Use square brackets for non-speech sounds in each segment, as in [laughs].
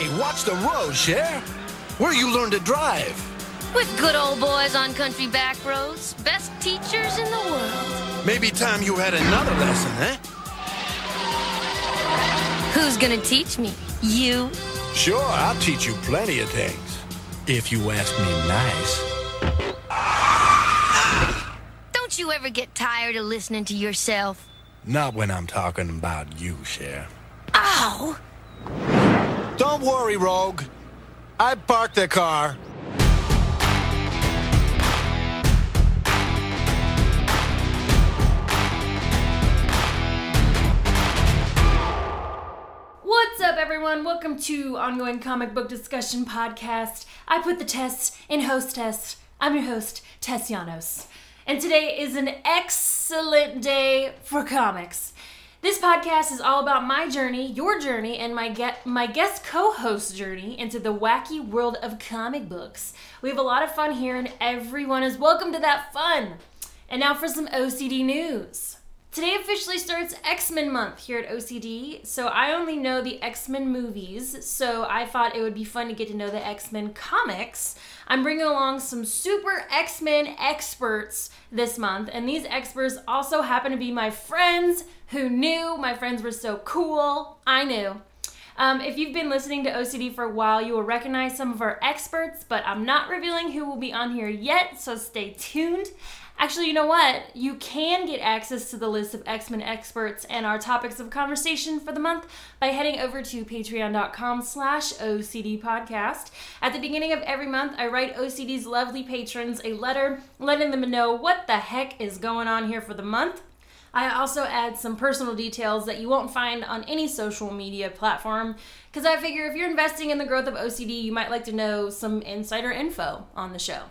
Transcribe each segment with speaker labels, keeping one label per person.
Speaker 1: Hey, watch the road, Cher. Where you learn to drive?
Speaker 2: With good old boys on country back roads, best teachers in the world.
Speaker 1: Maybe time you had another lesson, eh?
Speaker 2: Who's gonna teach me? You?
Speaker 1: Sure, I'll teach you plenty of things. If you ask me nice.
Speaker 2: Don't you ever get tired of listening to yourself?
Speaker 1: Not when I'm talking about you, Cher.
Speaker 2: Ow!
Speaker 1: Don't worry, Rogue. I parked the car.
Speaker 3: What's up, everyone? Welcome to Ongoing Comic Book Discussion Podcast. I put the test in host test. I'm your host, Tess Janos. And today is an excellent day for comics. This podcast is all about my journey, your journey, and my get my guest co-host journey into the wacky world of comic books. We have a lot of fun here, and everyone is welcome to that fun. And now for some OCD news. Today officially starts X Men month here at OCD, so I only know the X Men movies, so I thought it would be fun to get to know the X Men comics. I'm bringing along some super X Men experts this month, and these experts also happen to be my friends who knew. My friends were so cool. I knew. Um, if you've been listening to OCD for a while, you will recognize some of our experts, but I'm not revealing who will be on here yet, so stay tuned. Actually, you know what? You can get access to the list of X-Men experts and our topics of conversation for the month by heading over to patreon.com slash OCD podcast. At the beginning of every month, I write OCD's lovely patrons a letter letting them know what the heck is going on here for the month. I also add some personal details that you won't find on any social media platform because I figure if you're investing in the growth of OCD, you might like to know some insider info on the show.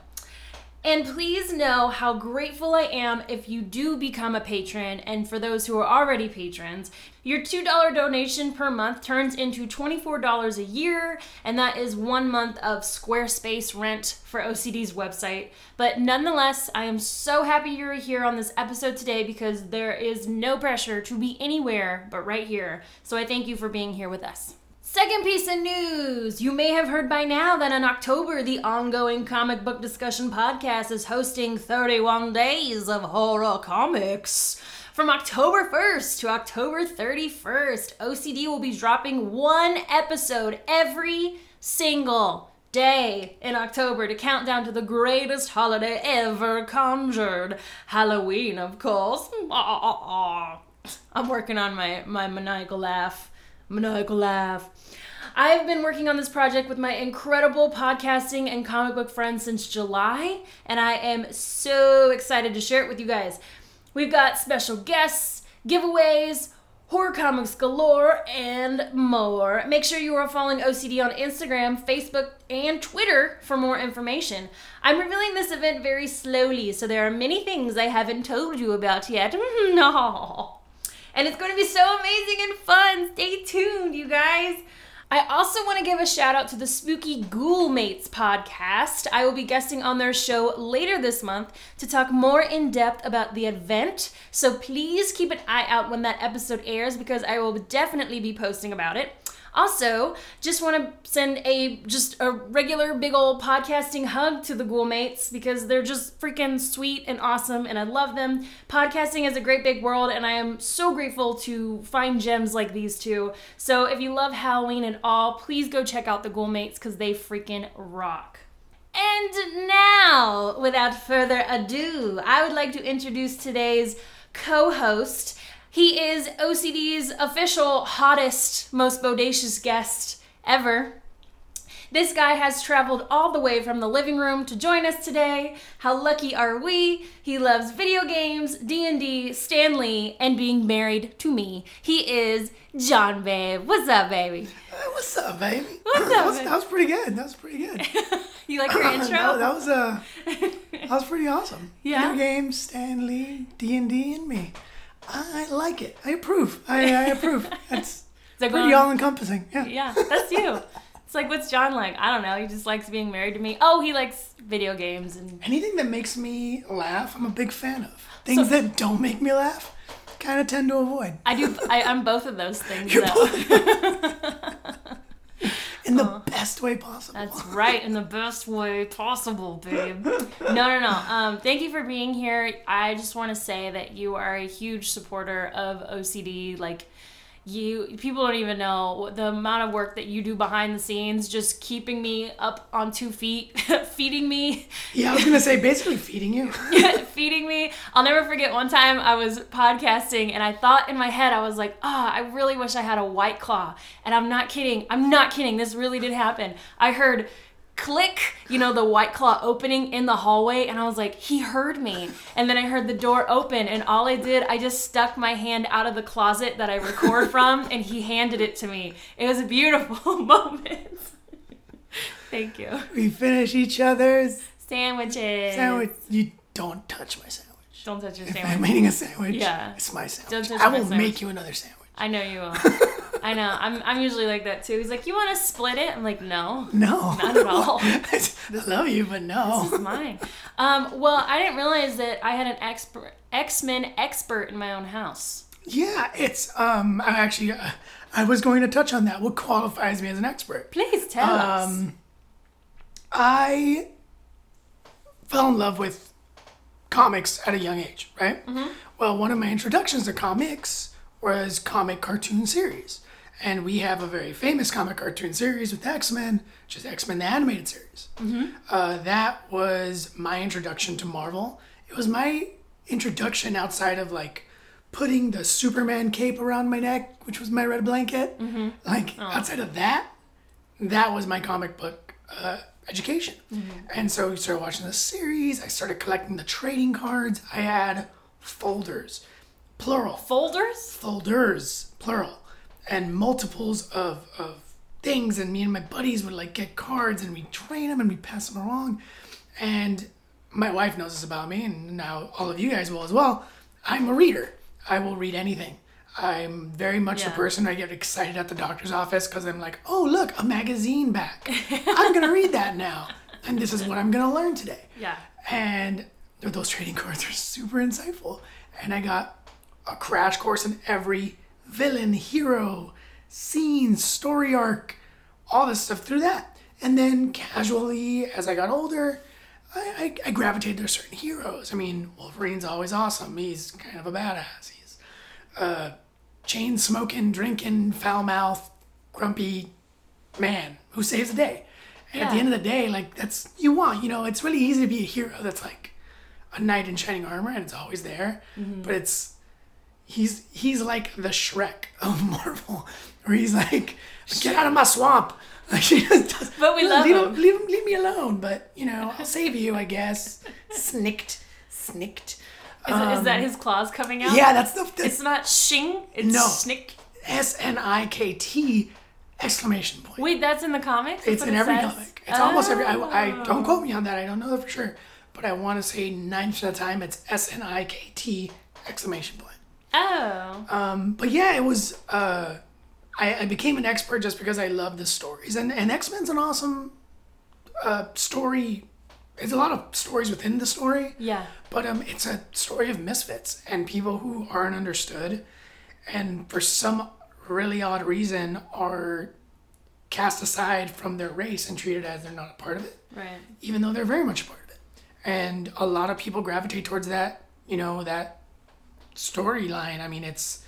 Speaker 3: And please know how grateful I am if you do become a patron. And for those who are already patrons, your $2 donation per month turns into $24 a year, and that is one month of Squarespace rent for OCD's website. But nonetheless, I am so happy you're here on this episode today because there is no pressure to be anywhere but right here. So I thank you for being here with us. Second piece of news. You may have heard by now that in October, the ongoing comic book discussion podcast is hosting 31 days of horror comics. From October 1st to October 31st, OCD will be dropping one episode every single day in October to count down to the greatest holiday ever conjured Halloween, of course. [laughs] I'm working on my, my maniacal laugh maniacal laugh. I've been working on this project with my incredible podcasting and comic book friends since July, and I am so excited to share it with you guys. We've got special guests, giveaways, horror comics galore, and more. Make sure you are following OCD on Instagram, Facebook, and Twitter for more information. I'm revealing this event very slowly, so there are many things I haven't told you about yet. [laughs] no and it's going to be so amazing and fun. Stay tuned, you guys. I also want to give a shout out to the Spooky Ghoul Mates podcast. I will be guesting on their show later this month to talk more in depth about the event. So please keep an eye out when that episode airs because I will definitely be posting about it. Also, just want to send a just a regular big old podcasting hug to the Ghoul Mates because they're just freaking sweet and awesome and I love them. Podcasting is a great big world and I am so grateful to find gems like these two. So if you love Halloween and all, please go check out the Ghoul Mates cuz they freaking rock. And now, without further ado, I would like to introduce today's co-host he is OCD's official hottest, most bodacious guest ever. This guy has traveled all the way from the living room to join us today. How lucky are we? He loves video games, D&D, Stanley, and being married to me. He is John Babe. What's up, baby?
Speaker 4: Hey, what's up, baby?
Speaker 3: What's
Speaker 4: that
Speaker 3: up,
Speaker 4: was,
Speaker 3: babe?
Speaker 4: that was pretty good. That was pretty good. [laughs]
Speaker 3: You like your [clears throat] intro?
Speaker 4: that, that was uh, [laughs] that was pretty awesome.
Speaker 3: Yeah?
Speaker 4: Video games, Stanley, D and D, and me. I like it. I approve. I, I approve. [laughs] That's
Speaker 3: that
Speaker 4: pretty all encompassing. Yeah.
Speaker 3: Yeah, that's you. It's like, what's John like? I don't know. He just likes being married to me. Oh, he likes video games and
Speaker 4: Anything that makes me laugh, I'm a big fan of. Things that don't make me laugh, kind of tend to avoid.
Speaker 3: I do. I, I'm both of those things. [laughs]
Speaker 4: You're
Speaker 3: though. [laughs]
Speaker 4: In the best way possible.
Speaker 3: That's right, in the best way possible, babe. [laughs] No, no, no. Um, thank you for being here. I just want to say that you are a huge supporter of OCD. Like, you people don't even know the amount of work that you do behind the scenes, just keeping me up on two feet, [laughs] feeding me,
Speaker 4: yeah, I was gonna say basically feeding you. [laughs]
Speaker 3: feeding me. I'll never forget one time I was podcasting and I thought in my head, I was like, ah, I really wish I had a white claw. And I'm not kidding. I'm not kidding. This really did happen. I heard click, you know, the white claw opening in the hallway. And I was like, he heard me. And then I heard the door open. And all I did, I just stuck my hand out of the closet that I record [laughs] from and he handed it to me. It was a beautiful [laughs] moment. Thank you.
Speaker 4: we finish each other's
Speaker 3: Sandwiches.
Speaker 4: sandwich. You don't touch my sandwich.
Speaker 3: Don't touch your
Speaker 4: If
Speaker 3: sandwich.
Speaker 4: I'm eating a sandwich,
Speaker 3: Yeah.
Speaker 4: it's my sandwich.
Speaker 3: Don't touch my sandwich.
Speaker 4: I will
Speaker 3: sandwich.
Speaker 4: make you another sandwich.
Speaker 3: I know you will. [laughs] I know. I'm, I'm usually like that too. He's like, You want to split it? I'm like, No,
Speaker 4: No,
Speaker 3: not at all. [laughs]
Speaker 4: I love you, but no.
Speaker 3: This is mine. Um, well, I didn't realize that I had an expert, X Men expert in my own house.
Speaker 4: Yeah, it's um. I actually, uh, I was going to touch on that. What qualifies me as an expert?
Speaker 3: Please tell us.
Speaker 4: Um, I fell in love with comics at a young age, right? Well, one of my introductions to comics was comic cartoon series. And we have a very famous comic cartoon series with X Men, which is X Men the Animated Series. Uh, that was my introduction to Marvel. It was my introduction outside of like putting the Superman cape around my neck, which was my red blanket. Like, outside of that, that was my comic book uh, education. And so we started watching the series. I started collecting the trading cards. I had folders, plural,
Speaker 3: Folders?
Speaker 4: folders, plural, and multiples of, of things. And me and my buddies would like get cards and we trade them and we pass them along. And my wife knows this about me, and now all of you guys will as well. I'm a reader. I will read anything. I'm very much the person I get excited at the doctor's office because I'm like, oh, look, a magazine back. I'm going to read that now. And this is what I'm going to learn today.
Speaker 3: Yeah.
Speaker 4: And those trading cards are super insightful. And I got a crash course in every villain, hero, scene, story arc, all this stuff through that. And then casually, as I got older, I, I, I gravitated to certain heroes. I mean, Wolverine's always awesome. He's kind of a badass. He's uh, chain smoking, drinking, foul mouth, grumpy man who saves the day. And at the end of the day, like that's you want. You know, it's really easy to be a hero that's like a knight in shining armor, and it's always there. But it's he's he's like the Shrek of [laughs] Marvel, where he's like, "Get out of my swamp." [laughs] Like he just does,
Speaker 3: But we love
Speaker 4: leave
Speaker 3: him.
Speaker 4: Leave him, leave me alone. But you know, I'll save you, I guess. [laughs] Snicked, snicked.
Speaker 3: Is, is that his claws coming out?
Speaker 4: Um, Yeah, that's the that's
Speaker 3: It's not shing, it's
Speaker 4: No.
Speaker 3: snick.
Speaker 4: S N I K T exclamation point.
Speaker 3: Wait, that's in the comics? That's
Speaker 4: It's in
Speaker 3: it
Speaker 4: every
Speaker 3: says?
Speaker 4: comic. It's almost every. I, I
Speaker 3: Oh.
Speaker 4: don't quote me on that. I don't know that for sure, but I want to say nine percent of the time it's S N I K T exclamation point.
Speaker 3: Oh.
Speaker 4: Um, but yeah, it was. Uh, I, I became an expert just because I love the stories, and and X Men's an awesome uh, story. It's a lot of stories within the story.
Speaker 3: yeah.
Speaker 4: But um, it's a story of misfits and people who aren't understood, and for some really odd reason are cast aside from their race and treated as they're not a part of it,
Speaker 3: Right.
Speaker 4: even though they're very much a part of it. And a lot of people gravitate towards that, you know, that storyline. I mean, it's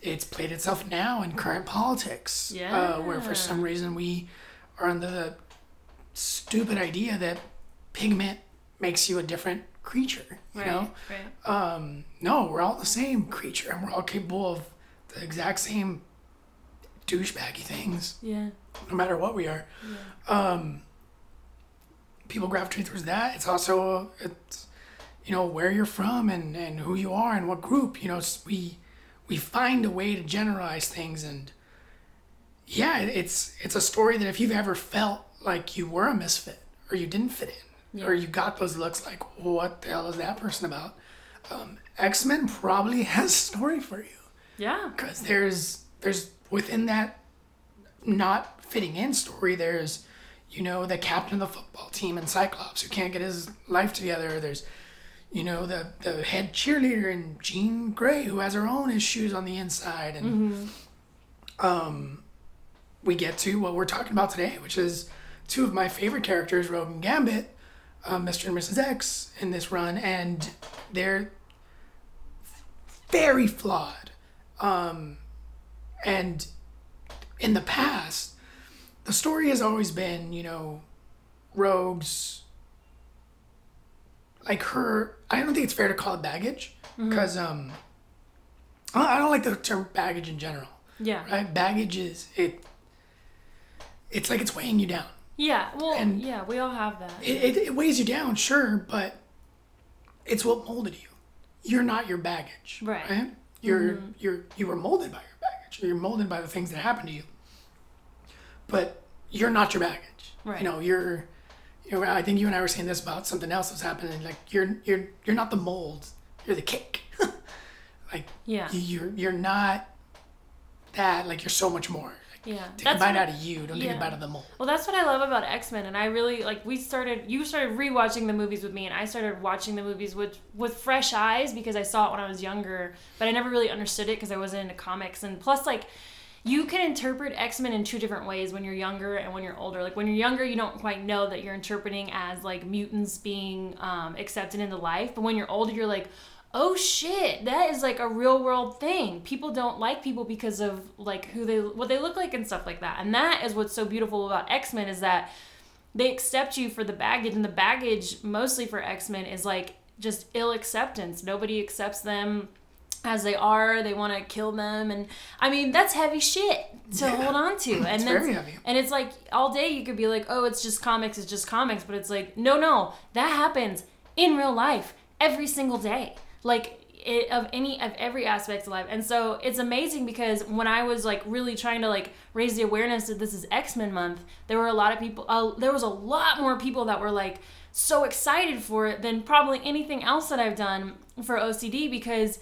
Speaker 4: it's played itself now in current politics, uh, where for some reason we are on the stupid idea that pigment makes you a different creature. You
Speaker 3: Right.
Speaker 4: know,
Speaker 3: Right.
Speaker 4: um, no, we're all the same creature, and we're all capable of the exact same douchebaggy things,
Speaker 3: Yeah.
Speaker 4: no matter what we are. Um, people gravitate towards that. It's also it's you know where you're from and and who you are and what group. You know, we we find a way to generalize things and yeah, it's it's a story that if you've ever felt like you were a misfit or you didn't fit in or you got those looks like what the hell is that person about, um, X Men probably [laughs] has a story for you
Speaker 3: Yeah.
Speaker 4: because there's there's within that not fitting in story there's you know the captain of the football team and cyclops who can't get his life together there's you know the the head cheerleader in jean grey who has her own issues on the inside and um we get to what we're talking about today, which is two of my favorite characters, Rogue and Gambit, uh, Mr. and Mrs. X, in this run, and they're very flawed. Um, and in the past, the story has always been, you know, Rogue's like her. I don't think it's fair to call it baggage because um, I don't like the term baggage in general.
Speaker 3: Yeah.
Speaker 4: Right? Baggage is it. It's like it's weighing you down.
Speaker 3: Yeah. Well,
Speaker 4: And-
Speaker 3: yeah, we all have that.
Speaker 4: It, it, it weighs you down, sure, but it's what molded you. You're not your baggage.
Speaker 3: Right.
Speaker 4: Right. You're you're you were molded by your baggage. You're molded by the things that happened to you. But you're not your baggage.
Speaker 3: Right.
Speaker 4: You know, you're you know, I think you and I were saying this about something else that's happening. Like you're you're you're not the mold. You're the cake. [laughs] like
Speaker 3: Yeah.
Speaker 4: you, you're you're not that. Like you're so much more. Like,
Speaker 3: Yeah.
Speaker 4: Take
Speaker 3: That's
Speaker 4: a bite
Speaker 3: what-
Speaker 4: out of you. Don't take
Speaker 3: yeah.
Speaker 4: a bite out of the mold.
Speaker 3: Well, that's what I love about X Men, and I really like. We started, you started rewatching the movies with me, and I started watching the movies with with fresh eyes because I saw it when I was younger, but I never really understood it because I wasn't into comics, and plus, like, you can interpret X Men in two different ways when you're younger and when you're older. Like when you're younger, you don't quite know that you're interpreting as like mutants being um, accepted into life, but when you're older, you're like. Oh shit, that is like a real world thing. People don't like people because of like who they what they look like and stuff like that. And that is what's so beautiful about X-Men is that they accept you for the baggage and the baggage mostly for X-Men is like just ill acceptance. Nobody accepts them as they are. They want to kill them and I mean that's heavy shit to
Speaker 4: Yeah.
Speaker 3: hold on to. [laughs] And
Speaker 4: heavy.
Speaker 3: and it's like all day you could be like, "Oh, it's just comics, it's just comics." But it's like, "No, no. That happens in real life every single day." Like it, of any of every aspect of life. And so it's amazing because when I was like really trying to like raise the awareness that this is X-Men month, there were a lot of people uh, there was a lot more people that were like so excited for it than probably anything else that I've done for OCD because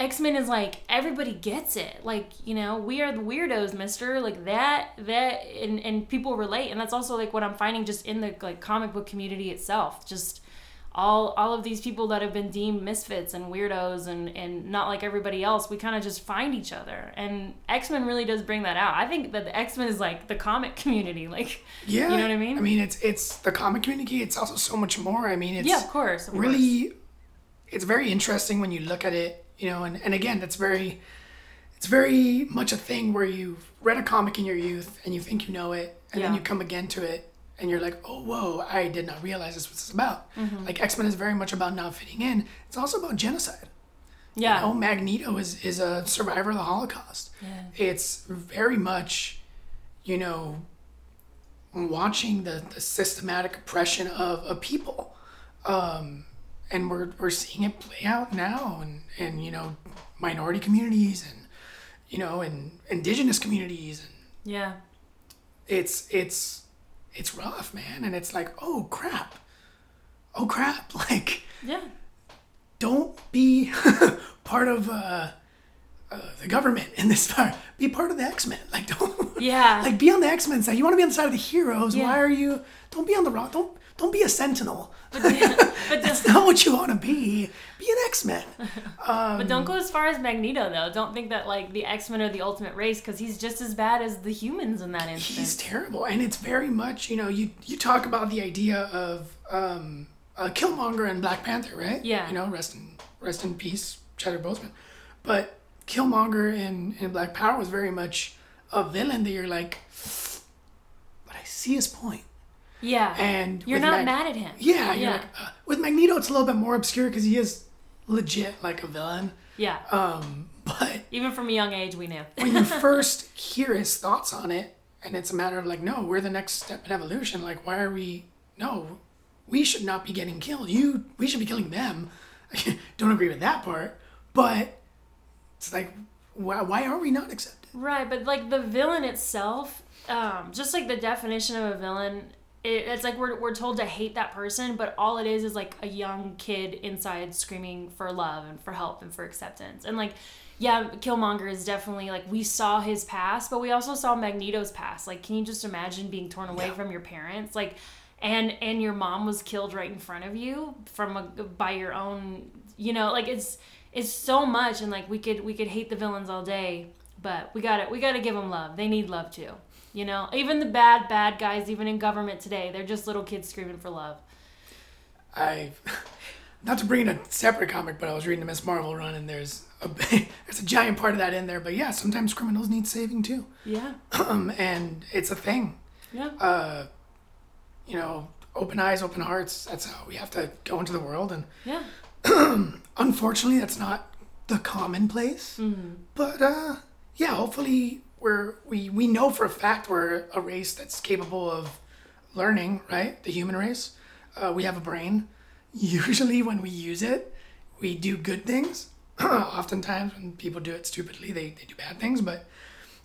Speaker 3: X-Men is like everybody gets it. Like, you know, we are the weirdos, mister. Like that that and and people relate. And that's also like what I'm finding just in the like comic book community itself. Just all all of these people that have been deemed misfits and weirdos and and not like everybody else, we kind of just find each other. And X-Men really does bring that out. I think that the X-Men is like the comic [laughs] community. Like
Speaker 4: Yeah.
Speaker 3: You know what I mean?
Speaker 4: I mean, it's it's the comic community. It's also so much more. I mean, it's
Speaker 3: Yeah, of course. Of course.
Speaker 4: really, it's very interesting when you look at it. You know, and and again, it's very, it's very much a thing where you've read a comic in your youth and you think you know it, and then you come again to it and you're like, oh whoa, I did not realize this was this about.
Speaker 3: Mm-hmm.
Speaker 4: Like X Men is very much about not fitting in. It's also about genocide.
Speaker 3: Yeah.
Speaker 4: Oh, Magneto is, is a survivor of the Holocaust. yeah. It's very much, you know, watching the, the systematic oppression of a people. Um, and we're, we're seeing it play out now and, and, you know, minority communities and, you know, and indigenous communities. And
Speaker 3: Yeah.
Speaker 4: it's, it's, it's rough, man. And it's like, oh crap. Oh crap. [laughs] Like,
Speaker 3: Yeah.
Speaker 4: don't be [laughs] part of uh, uh, the government in this part. Be part of the X Men. Like don't.
Speaker 3: Yeah. [laughs]
Speaker 4: Like be on the X Men side. You want to be on the side of the heroes.
Speaker 3: Yeah.
Speaker 4: Why are you? Don't be on the wrong. Don't don't be a Sentinel. [laughs]
Speaker 3: But, but [laughs]
Speaker 4: That's not what you want to be. Be an X Men. [laughs]
Speaker 3: But don't go as far as Magneto though. Don't think that like the X Men are the ultimate race because he's just as bad as the humans in that instance.
Speaker 4: He's terrible, and it's very much you know you you talk about the idea of um, uh, Killmonger and Black Panther, right?
Speaker 3: Yeah.
Speaker 4: You know, rest in rest in peace, Chadwick Boseman. But Killmonger in in Black Power was very much a villain that you're like, but I see his point.
Speaker 3: Yeah,
Speaker 4: And
Speaker 3: you're not
Speaker 4: Mag-
Speaker 3: mad at him.
Speaker 4: Yeah, you're
Speaker 3: yeah,
Speaker 4: like uh, with Magneto, it's a little bit more obscure because he is legit like a villain.
Speaker 3: yeah.
Speaker 4: Um, but
Speaker 3: Even from a young age, we knew.
Speaker 4: when you [laughs] first hear his thoughts on it, and it's a matter of like, no, we're the next step in evolution. Like, why are we? No, we should not be getting killed. You, we should be killing them. [laughs] Don't agree with that part, but it's like, why, why are we not accepted?
Speaker 3: Right, but like the villain itself, um, just like the definition of a villain, it, it's like we're, we're told to hate that person, but all it is is like a young kid inside screaming for love and for help and for acceptance. And like, yeah, Killmonger is definitely like we saw his past, but we also saw Magneto's past. Like, can you just imagine being torn away
Speaker 4: Yeah.
Speaker 3: from your parents? Like, and and your mom was killed right in front of you from a, by your own, you know, like it's it's so much, and like we could we could hate the villains all day, but we got to we got to give them love. They need love too. You know, even the bad bad guys, even in government today, they're just little kids screaming for love.
Speaker 4: I, [laughs] not to bring in a separate comic, but I was reading the Miss Marvel run, and there's a [laughs] there's a giant part of that in there. But yeah, sometimes criminals need saving too,
Speaker 3: Yeah.
Speaker 4: um, and it's a thing.
Speaker 3: Yeah.
Speaker 4: Uh, You know, open eyes, open hearts. That's how we have to go into the world, and
Speaker 3: yeah. [clears throat]
Speaker 4: unfortunately, that's not the commonplace. But uh, yeah, hopefully, we're we we know for a fact we're a race that's capable of learning. Right, the human race. Uh, we have a brain. [laughs] Usually, when we use it, we do good things. [clears throat] Oftentimes, when people do it stupidly, they, they do bad things. But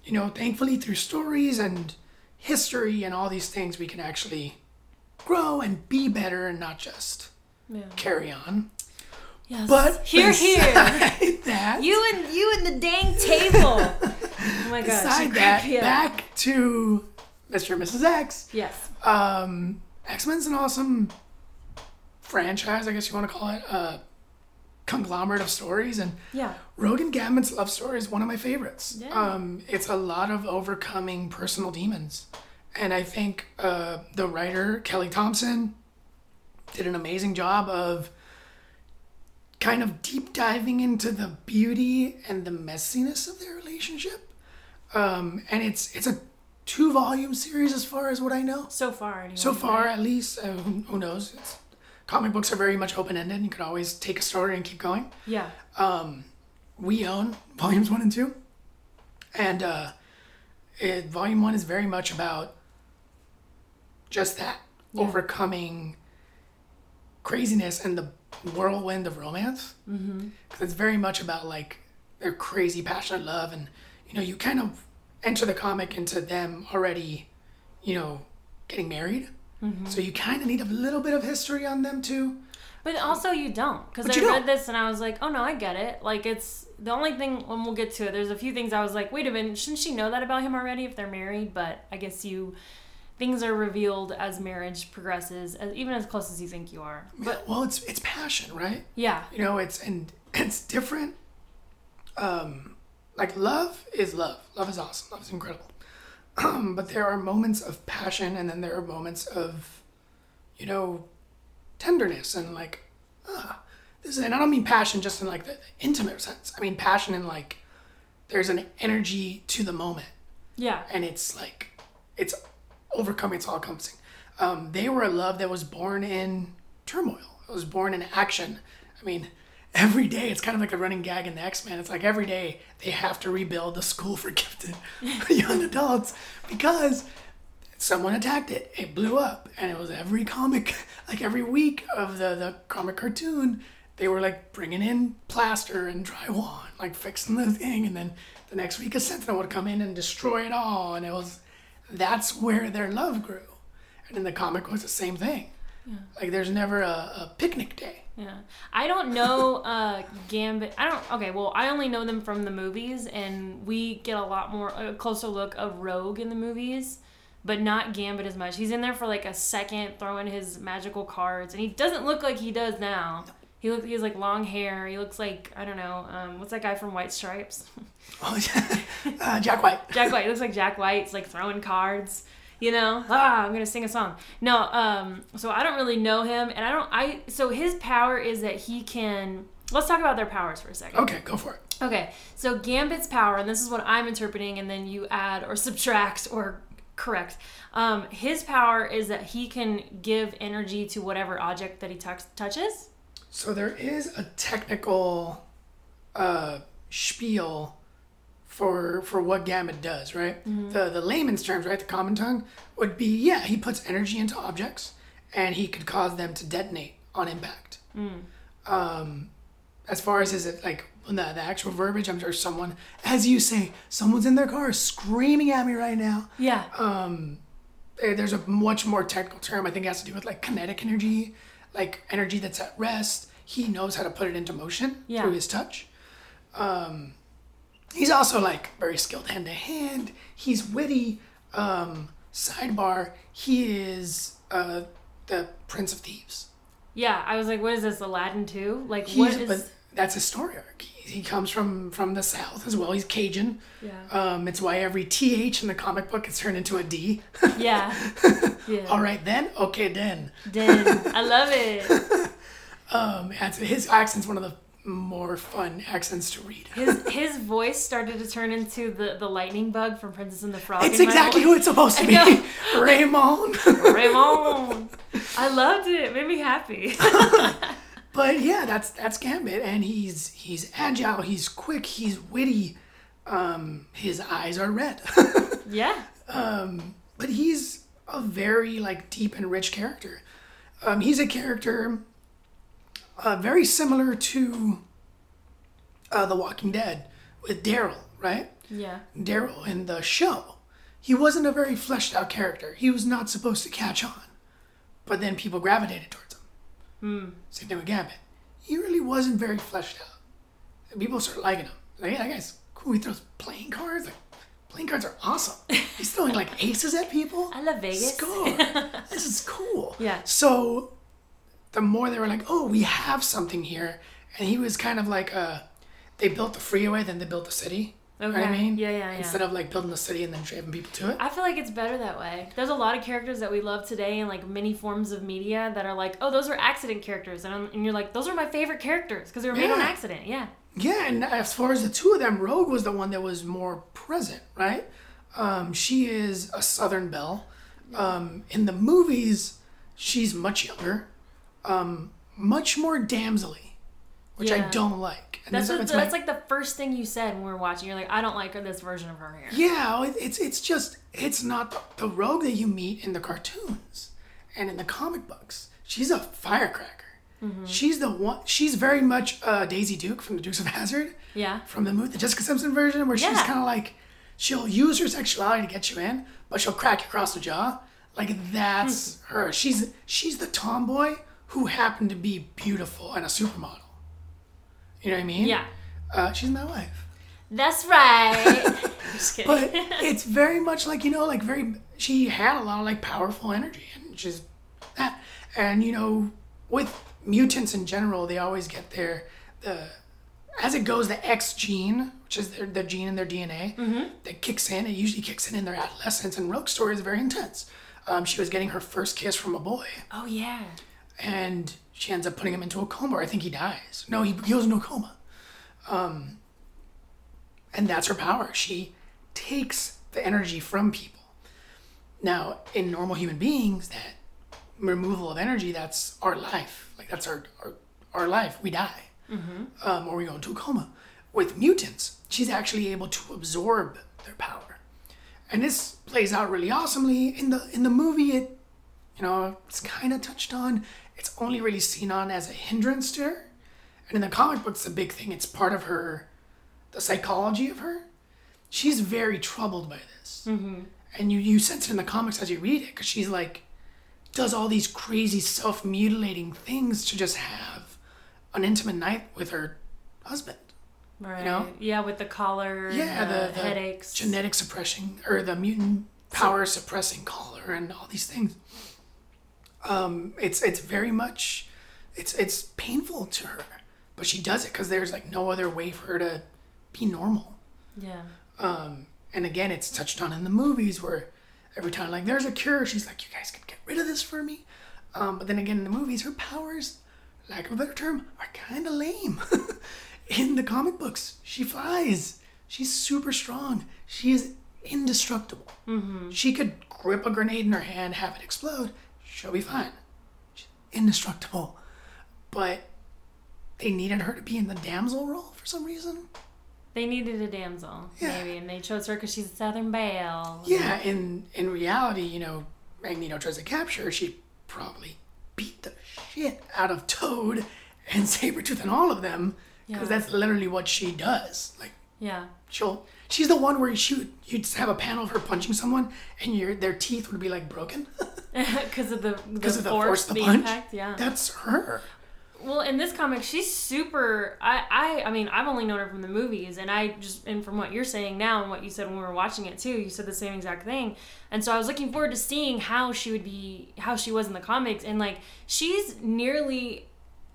Speaker 4: you know, thankfully, through stories and history and all these things, we can actually grow and be better and not just
Speaker 3: Yeah.
Speaker 4: carry on.
Speaker 3: Yes.
Speaker 4: But
Speaker 3: here, [laughs] here.
Speaker 4: that,
Speaker 3: You and you and the dang table. [laughs] oh my gosh.
Speaker 4: beside that,
Speaker 3: up.
Speaker 4: back to Mr. and Mrs. X.
Speaker 3: Yes.
Speaker 4: Um, X Men's an awesome franchise, I guess you want to call it, a conglomerate of stories, and
Speaker 3: Yeah.
Speaker 4: Rogue and Gambit's love story is one of my favorites.
Speaker 3: Yeah.
Speaker 4: Um, it's a lot of overcoming personal demons, and I think uh, the writer Kelly Thompson did an amazing job of kind of deep diving into the beauty and the messiness of their relationship. Um, and it's it's a two volume series as far as what I know.
Speaker 3: So far, anyway.
Speaker 4: So far, at least, uh, who, who knows? It's, comic books are very much open ended. You can always take a story and keep going.
Speaker 3: Yeah.
Speaker 4: We own volumes one and two, and uh, it, volume one is very much about just that overcoming craziness and the whirlwind of romance. Mm-hmm. Because it's very much about like their crazy passionate love, and you know, you kind of enter the comic into them already, you know, getting married. So you kind of need a little bit of history on them too.
Speaker 3: But also you don't, because I read
Speaker 4: don't.
Speaker 3: this and I was like, oh no, I get it. Like it's the only thing when we'll get to it. There's a few things I was like, wait a minute, shouldn't she know that about him already if they're married? But I guess you things are revealed as marriage progresses, as, even as close as you think you are. But
Speaker 4: well, it's it's passion, right?
Speaker 3: yeah,
Speaker 4: you know it's and [clears throat] it's different um like love is love. Love is awesome. Love is incredible. Um, but there are moments of passion and then there are moments of you know tenderness and like ah, this is, and i don't mean passion just in like the intimate sense. I mean passion in like there's an energy to the moment.
Speaker 3: Yeah,
Speaker 4: and it's like it's overcoming it's all encompassing. Um, they were a love that was born in turmoil. It was born in action. I mean every day it's kind of like a running gag in the x-men. It's like every day they have to rebuild the school for [laughs] gifted young adults because someone attacked it. It blew up and it was every comic [laughs] like every week of the, the comic cartoon they were like bringing in plaster and drywall and like fixing the thing and then the next week a sentinel would come in and destroy it all and it was that's where their love grew. And in the comic was the same thing like there's never a, a picnic day
Speaker 3: yeah. I don't know uh, Gambit. I don't. Okay, well, I only know them from the movies, and we get a lot more a closer look of Rogue in the movies. But not Gambit as much. He's in there for like a second, throwing his magical cards, and he doesn't look like he does now. He look, he has like long hair. He looks like I don't know. Um, what's that guy from White Stripes? [laughs]
Speaker 4: oh yeah [laughs] uh, jack white
Speaker 3: Jack White. He looks like Jack White's like throwing cards. You know, ah, I'm gonna sing a song. No, um, so I don't really know him, and I don't. I so his power is that he can. Let's talk about their powers for a second.
Speaker 4: okay go for it
Speaker 3: Okay, so Gambit's power, and this is what I'm interpreting, and then you add or [laughs] subtract or correct. Um, his power is that he can give energy to whatever object that he touch touches.
Speaker 4: So there is a technical uh, spiel for for what Gambit does, right? The the layman's terms, right? The common tongue would be yeah, he puts energy into objects and he could cause them to detonate on impact. Um, as far as is it like the, the actual verbiage, I'm sure someone, as you say, someone's in their car screaming at me right now.
Speaker 3: Yeah.
Speaker 4: Eh, there's a much more technical term. I think it has to do with like kinetic energy, like energy that's at rest. He knows how to put it into motion
Speaker 3: Yeah.
Speaker 4: through his touch. Um, he's also like very skilled hand to hand. He's witty. Um, sidebar: He is uh, the Prince of Thieves.
Speaker 3: yeah, I was like, what is this, Aladdin too? Like,
Speaker 4: He's
Speaker 3: what is.
Speaker 4: but that's his story arc. He, he comes from from the south as well. He's Cajun.
Speaker 3: Yeah.
Speaker 4: Um, it's why every th in the comic book is turned into a d. [laughs]
Speaker 3: Yeah. Yeah.
Speaker 4: All right then, okay then.
Speaker 3: Then I love it. [laughs]
Speaker 4: Um, his accent's one of the more fun accents to read.
Speaker 3: His his voice started to turn into the, the lightning bug from Princess and the Frog.
Speaker 4: It's exactly who it's supposed to be. [laughs] Raymond.
Speaker 3: Raymond. I loved it. It made me happy. [laughs]
Speaker 4: But yeah, that's that's Gambit, and he's he's agile, he's quick, he's witty. Um, his eyes are red, [laughs]
Speaker 3: yeah.
Speaker 4: Um, but he's a very like deep and rich character. Um, he's a character uh, very similar to uh, The Walking Dead with Daryl, right?
Speaker 3: Yeah.
Speaker 4: Daryl in the show, he wasn't a very fleshed out character. He was not supposed to catch on, but then people gravitated towards him. Same thing with Gambit. He really wasn't very fleshed out. And people started liking him. Like, hey, that guy's cool. He throws playing cards. Like, playing cards are awesome. He's throwing like [laughs] aces at people.
Speaker 3: I love Vegas.
Speaker 4: Score. [laughs] this is cool.
Speaker 3: Yeah.
Speaker 4: So the more they were like, oh, we have something here. And he was kind of like, uh, they built the freeway, then they built the city. You know what I
Speaker 3: Okay.
Speaker 4: mean?
Speaker 3: Yeah, yeah, yeah.
Speaker 4: Instead of like building the city and then driving people to it.
Speaker 3: I feel like it's better that way. There's a lot of characters that we love today in like many forms of media that are like, oh, those are accident characters, and, I'm, and you're like, those are my favorite characters because they were made on accident. Yeah.
Speaker 4: Yeah, and as far as the two of them, Rogue was the one that was more present, right? Um, she is a Southern Belle. Um, in the movies, she's much younger, um, much more damselly, which I don't like. And
Speaker 3: That's
Speaker 4: this-
Speaker 3: what,
Speaker 4: it's
Speaker 3: that's
Speaker 4: my-
Speaker 3: like the first thing you said when we were watching. You're like, I don't like this version of her here.
Speaker 4: Yeah, it's it's just it's not the, rogue that you meet in the cartoons and in the comic books. She's a firecracker. She's the one. She's very much uh, Daisy Duke from the Dukes of Hazzard.
Speaker 3: Yeah.
Speaker 4: From the movie, the Jessica Simpson version, where she's kind of like she'll use her sexuality to get you in, but she'll crack you across the jaw. Like that's
Speaker 3: Hmm.
Speaker 4: her. She's she's the tomboy who happened to be beautiful and a supermodel. You know what I mean?
Speaker 3: Yeah.
Speaker 4: Uh, she's my wife.
Speaker 3: That's right. [laughs] Just kidding.
Speaker 4: but [laughs] it's very much like you know like very she had a lot of like powerful energy and just that and you know with mutants in general they always get their the as it goes the x gene which is their, the gene in their dna that kicks in it usually kicks in in their adolescence and rogue's story is very intense um, she was getting her first kiss from a boy
Speaker 3: oh yeah.
Speaker 4: And she ends up putting him into a coma. Or I think he dies. No, he goes into a coma. Um, and that's her power. She takes the energy from people. Now, in normal human beings, that removal of energy, that's our life. Like that's our our, our life. We die, um, or we go into a coma. With mutants, she's actually able to absorb their power, and this plays out really awesomely in the in the movie. It you know, it's kind of touched on. It's only really seen on as a hindrance to her. And in the comic books, a big thing. It's part of her, the psychology of her. She's very troubled by this. Mm-hmm. And you, you sense it in the comics as you read it, because she's like, does all these crazy self mutilating things to just have an intimate night with her husband.
Speaker 3: Right.
Speaker 4: You know?
Speaker 3: Yeah, with the collar.
Speaker 4: Yeah, the, the
Speaker 3: headaches.
Speaker 4: genetic suppression or the mutant power suppressing collar and all these things. Um, it's it's very much it's it's painful to her, but she does it because there's like no other way for her to be normal.
Speaker 3: yeah.
Speaker 4: Um, and again, it's touched on in the movies where every time like there's a cure, she's like, "You guys can get rid of this for me." Um, but then again, in the movies, her powers, lack of a better term, are kind of lame. [laughs] in the comic books, she flies. She's super strong. She is indestructible. Mm-hmm. She could grip a grenade in her hand, have it explode. She'll be fine. She's indestructible. But they needed her to be in the damsel role for some reason.
Speaker 3: They needed a damsel,
Speaker 4: Yeah.
Speaker 3: maybe, and they chose her because she's a Southern Belle.
Speaker 4: Yeah, in in reality, you know, Magneto tries to capture her. She probably beat the shit out of Toad and [laughs] Sabretooth and all of them because
Speaker 3: Yeah.
Speaker 4: that's literally what she does. Like
Speaker 3: Yeah.
Speaker 4: she'll she's the one where she you'd have a panel of her punching someone and your their teeth would be like broken [laughs] [laughs]
Speaker 3: Because of the,
Speaker 4: because of the
Speaker 3: force,
Speaker 4: the
Speaker 3: the
Speaker 4: punch.
Speaker 3: impact. Yeah.
Speaker 4: That's her.
Speaker 3: Well, in this comic, she's super. I, I, I mean, I've only known her from the movies, and I just, and from what you're saying now, and what you said when we were watching it too, you said the same exact thing. And so I was looking forward to seeing how she would be, how she was in the comics, and like she's nearly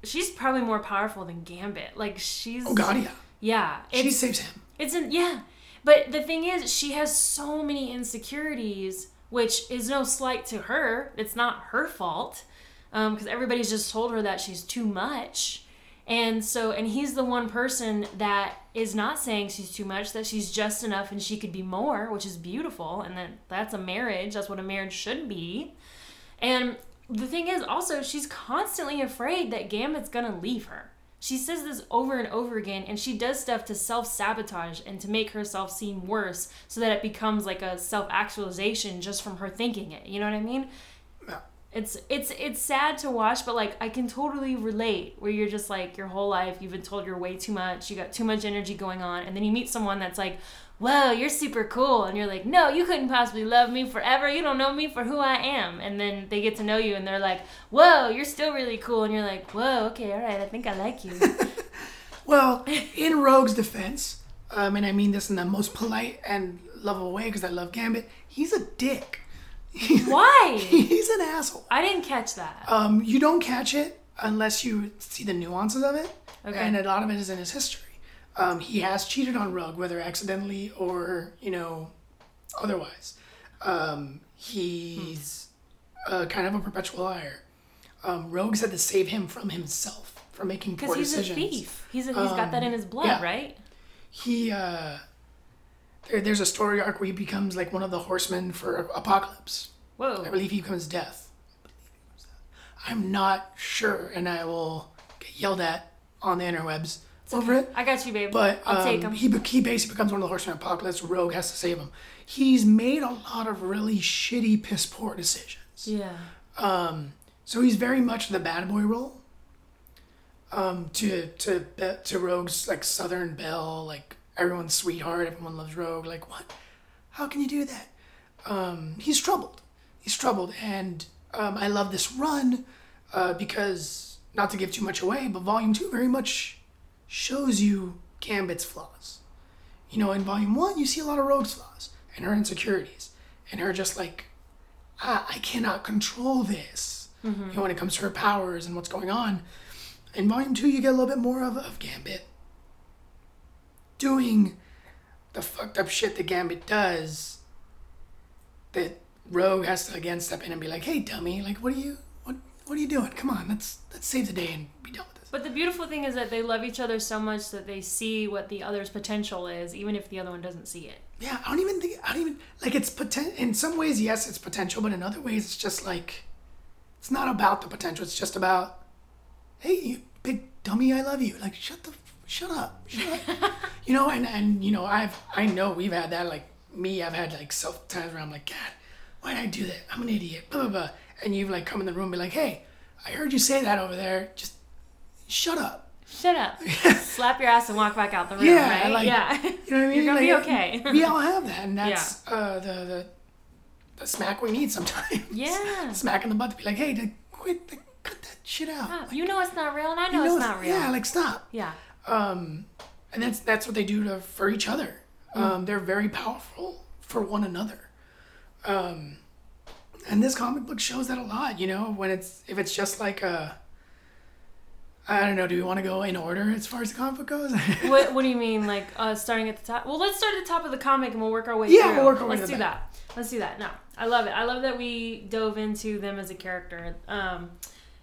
Speaker 3: she's probably more powerful than Gambit. Like she's
Speaker 4: Oh God, yeah.
Speaker 3: yeah.
Speaker 4: She saves him.
Speaker 3: It's an yeah, but the thing is, she has so many insecurities, which is no slight to her. It's not her fault, um, because everybody's just told her that she's too much, and so and he's the one person that is not saying she's too much, that she's just enough, and she could be more, which is beautiful, and then that's a marriage. That's what a marriage should be, and the thing is also she's constantly afraid that Gambit's gonna leave her. She says this over and over again, and she does stuff to self sabotage and to make herself seem worse so that it becomes like a self actualization just from her thinking it. You know what I mean? It's it's it's sad to watch, but like I can totally relate where you're just like your whole life you've been told you're way too much, you got too much energy going on, and then you meet someone that's like, Whoa, you're super cool and you're like, No, you couldn't possibly love me forever. You don't know me for who I am and then they get to know you and they're like, Whoa, you're still really cool and you're like, Whoa, okay, alright, I think I like you. [laughs]
Speaker 4: Well, in Rogue's defense, um, and I mean this in the most polite and lovable way because I love Gambit, he's a dick. [laughs]
Speaker 3: Why?
Speaker 4: he's an asshole.
Speaker 3: I didn't catch that.
Speaker 4: Um, you don't catch it unless you see the nuances of it,
Speaker 3: Okay.
Speaker 4: and a lot of it is in his history. Um, he has cheated on Rogue, whether accidentally or you know, otherwise. Um, he's uh, kind of a perpetual liar. Um, Rogue's had to save him from himself from making poor decisions.
Speaker 3: Because he's a thief. He's a, he's got that in his blood,
Speaker 4: yeah.
Speaker 3: right?
Speaker 4: he uh there, there's a story arc where he becomes like one of the horsemen for apocalypse
Speaker 3: Whoa.
Speaker 4: i believe he becomes death i'm not sure and i will get yelled at on the interwebs over it
Speaker 3: I got you, babe.
Speaker 4: but
Speaker 3: I'll
Speaker 4: um,
Speaker 3: take him.
Speaker 4: he, he basically becomes one of the horsemen of apocalypse rogue has to save him he's made a lot of really shitty piss poor decisions
Speaker 3: yeah.
Speaker 4: um, so he's very much the bad boy role. Um, to to to Rogue's like Southern Belle, like everyone's sweetheart, everyone loves Rogue. Like what? How can you do that? Um, he's troubled. He's troubled, and um, I love this run uh, because not to give too much away, but Volume Two very much shows you Gambit's flaws. You know, in Volume One, you see a lot of Rogue's flaws and her insecurities, and her just like I, I cannot control this. You know, when it comes to her powers and what's going on. In volume two, you get a little bit more of, of Gambit doing the fucked up shit that Gambit does. That Rogue has to again step in and be like, "Hey, dummy! Like, what are you? What What are you doing? Come on, let's let's save the day and be done with this."
Speaker 3: But the beautiful thing is that they love each other so much that they see what the other's potential is, even if the other one doesn't see it.
Speaker 4: Yeah, I don't even think I don't even like it's poten- In some ways, yes, it's potential, but in other ways, it's just like it's not about the potential. It's just about, hey, you big dummy, I love you. Like, shut the, shut up, shut up. [laughs] you know, and and you know, I've I know we've had that. Like me, I've had like self times where I'm like, God, why did I do that? I'm an idiot. Blah blah blah. And you've like come in the room and be like, Hey, I heard you say that over there. Just shut up.
Speaker 3: Shut up. [laughs] Slap your ass and walk back out the room,
Speaker 4: Yeah,
Speaker 3: right?
Speaker 4: like-
Speaker 3: yeah.
Speaker 4: You know what I [laughs] mean?
Speaker 3: You're gonna be okay.
Speaker 4: we all have that, and that's uh, the the the smack we need sometimes.
Speaker 3: Yeah.
Speaker 4: smack in the butt to be like, hey, to quit, like, cut that shit out.
Speaker 3: Ah, You know it's not real, and I
Speaker 4: You
Speaker 3: know,
Speaker 4: know
Speaker 3: it's not real.
Speaker 4: Yeah, like stop.
Speaker 3: yeah.
Speaker 4: Um, and that's that's what they do to for each other.
Speaker 3: Mm.
Speaker 4: Um, they're very powerful for one another. Um, and this comic book shows that a lot. You know, when it's if it's just like a. I don't know. Do we want to go in order as far as the comic book goes? [laughs]
Speaker 3: What, what do you mean, like uh, starting at the top? Well, let's start at the top of the comic and we'll work our way
Speaker 4: Yeah,
Speaker 3: through.
Speaker 4: we'll work our way
Speaker 3: Let's do
Speaker 4: the
Speaker 3: that. Let's do that. No, I love it. I love that we dove into them as a character um,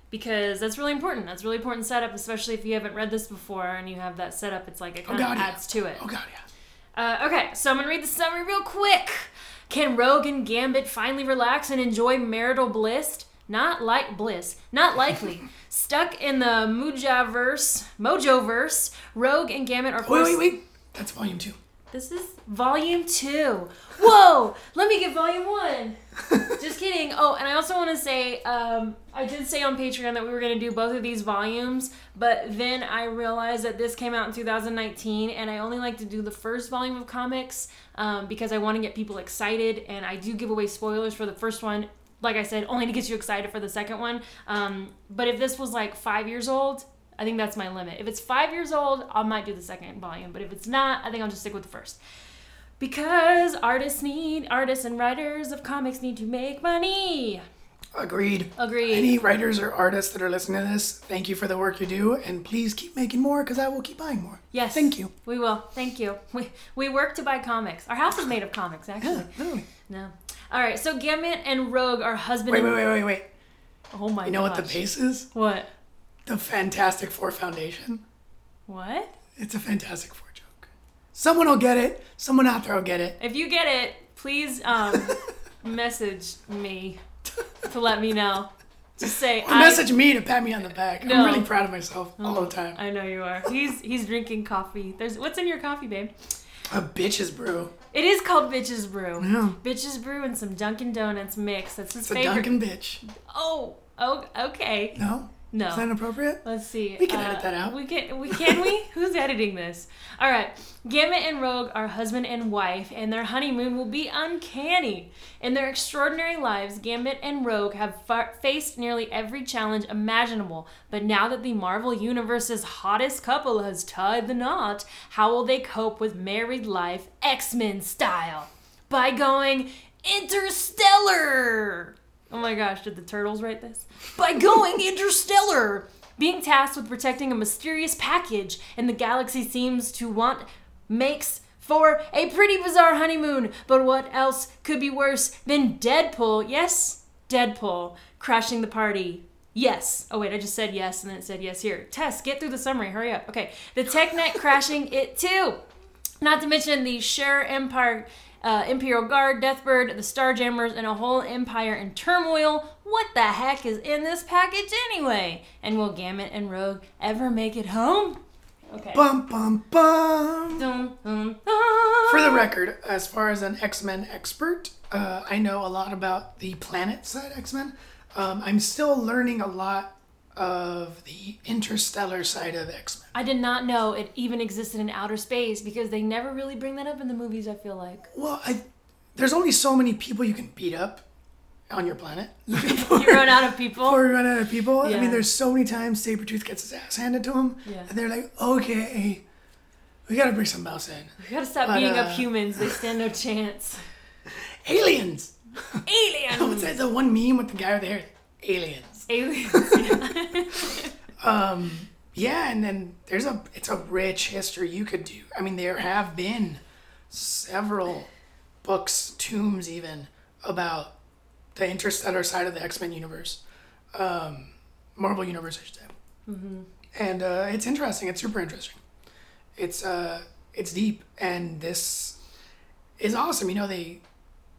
Speaker 3: because that's really important. That's really important setup, especially if you haven't read this before and you have that setup. It's like it kind of
Speaker 4: God, yeah.
Speaker 3: adds to it.
Speaker 4: oh god, yeah.
Speaker 3: Uh, okay, so I'm gonna read the summary real quick. Can Rogue and Gambit finally relax and enjoy marital bliss? Not like bliss, not likely. [laughs] Stuck in the Mujaverse, Mojoverse, Rogue and Gambit are
Speaker 4: Wait, wait, wait. That's volume two.
Speaker 3: This is volume two. Whoa! Let me get volume one. [laughs] Just kidding. Oh, and I also want to say, um, I did say on Patreon that we were going to do both of these volumes, but then I realized that this came out in 2019, and I only like to do the first volume of comics um, because I want to get people excited, and I do give away spoilers for the first one. Like I said, only to get you excited for the second one. Um, but if this was like five years old, I think that's my limit. If it's five years old, I might do the second volume. But if it's not, I think I'll just stick with the first. Because artists need, artists and writers of comics need to make money.
Speaker 4: Agreed.
Speaker 3: Agreed.
Speaker 4: Any writers or artists that are listening to this, thank you for the work you do, and please keep making more because I will keep buying more.
Speaker 3: Yes.
Speaker 4: Thank you.
Speaker 3: We will. Thank you. We we work to buy comics. Our house is made of comics, actually.
Speaker 4: Yeah, literally.
Speaker 3: No. All right. So Gambit and Rogue are husband.
Speaker 4: Wait,
Speaker 3: and...
Speaker 4: wait, wait, wait, wait.
Speaker 3: Oh my
Speaker 4: You know what the pace is?
Speaker 3: What?
Speaker 4: The Fantastic Four Foundation.
Speaker 3: What?
Speaker 4: It's a Fantastic Four joke. Someone will get it. Someone out there will get it.
Speaker 3: If you get it, please um [laughs] message me to let me know. Just say
Speaker 4: Or message me to pat me on the back.
Speaker 3: No.
Speaker 4: I'm really proud of myself all the time.
Speaker 3: I know you are. He's he's drinking coffee. There's what's in your coffee, babe?
Speaker 4: A bitch's brew.
Speaker 3: It is called bitch's Brew.
Speaker 4: Yeah.
Speaker 3: Bitches Brew and some Dunkin' Donuts mix. That's his
Speaker 4: It's a
Speaker 3: favorite.
Speaker 4: Dunkin' bitch.
Speaker 3: Oh, oh, okay.
Speaker 4: No?
Speaker 3: No.
Speaker 4: Is that inappropriate?
Speaker 3: Let's see.
Speaker 4: We can
Speaker 3: Uh,
Speaker 4: edit that out.
Speaker 3: We can. We can we? [laughs] Who's editing this? All right. Gambit and Rogue are husband and wife, and their honeymoon will be uncanny. In their extraordinary lives, Gambit and Rogue have fa- faced nearly every challenge imaginable. But now that the Marvel Universe's hottest couple has tied the knot, how will they cope with married life, X Men style, by going interstellar? Oh my gosh, did the turtles write this? By going interstellar! Being tasked with protecting a mysterious package, and the galaxy seems to want makes for a pretty bizarre honeymoon. But what else could be worse than Deadpool? Yes, Deadpool crashing the party. Yes. Oh wait, I just said yes, and then it said yes here. Tess, get through the summary. Hurry up. Okay, the TechNet crashing it too. Not to mention the Shi'ar Empire, uh, Imperial Guard, Deathbird, the Starjammers, and a whole empire in turmoil. What the heck is in this package anyway? And will Gambit and Rogue ever make it home? Okay.
Speaker 4: Bum, bum, bum.
Speaker 3: Dun, dun, dun.
Speaker 4: For the record, as far as an X Men expert, uh, I know a lot about the planet side X Men. Um, I'm still learning a lot of the interstellar side of X Men.
Speaker 3: I did not know it even existed in outer space because they never really bring that up in the movies, I feel like.
Speaker 4: Well, I, there's only so many people you can beat up on your planet. [laughs]
Speaker 3: You run out of people.
Speaker 4: Before you run out of people, I mean, there's so many times Sabretooth gets his ass handed to him,
Speaker 3: Yeah.
Speaker 4: and they're like, okay, we gotta bring something else in.
Speaker 3: We gotta stop
Speaker 4: But,
Speaker 3: beating
Speaker 4: uh,
Speaker 3: up humans. They [laughs] stand no chance.
Speaker 4: Aliens!
Speaker 3: Aliens! [laughs]
Speaker 4: What's that? The one meme with the guy with the hair? Aliens.
Speaker 3: Aliens. [laughs]
Speaker 4: Yeah, and then there's a it's a rich history you could do. I mean, there have been several books, tombs even about the interstellar side of the X Men universe, um, Marvel universe, I should say. And uh, it's interesting. It's super interesting. It's uh, it's deep, and this is awesome. You know, they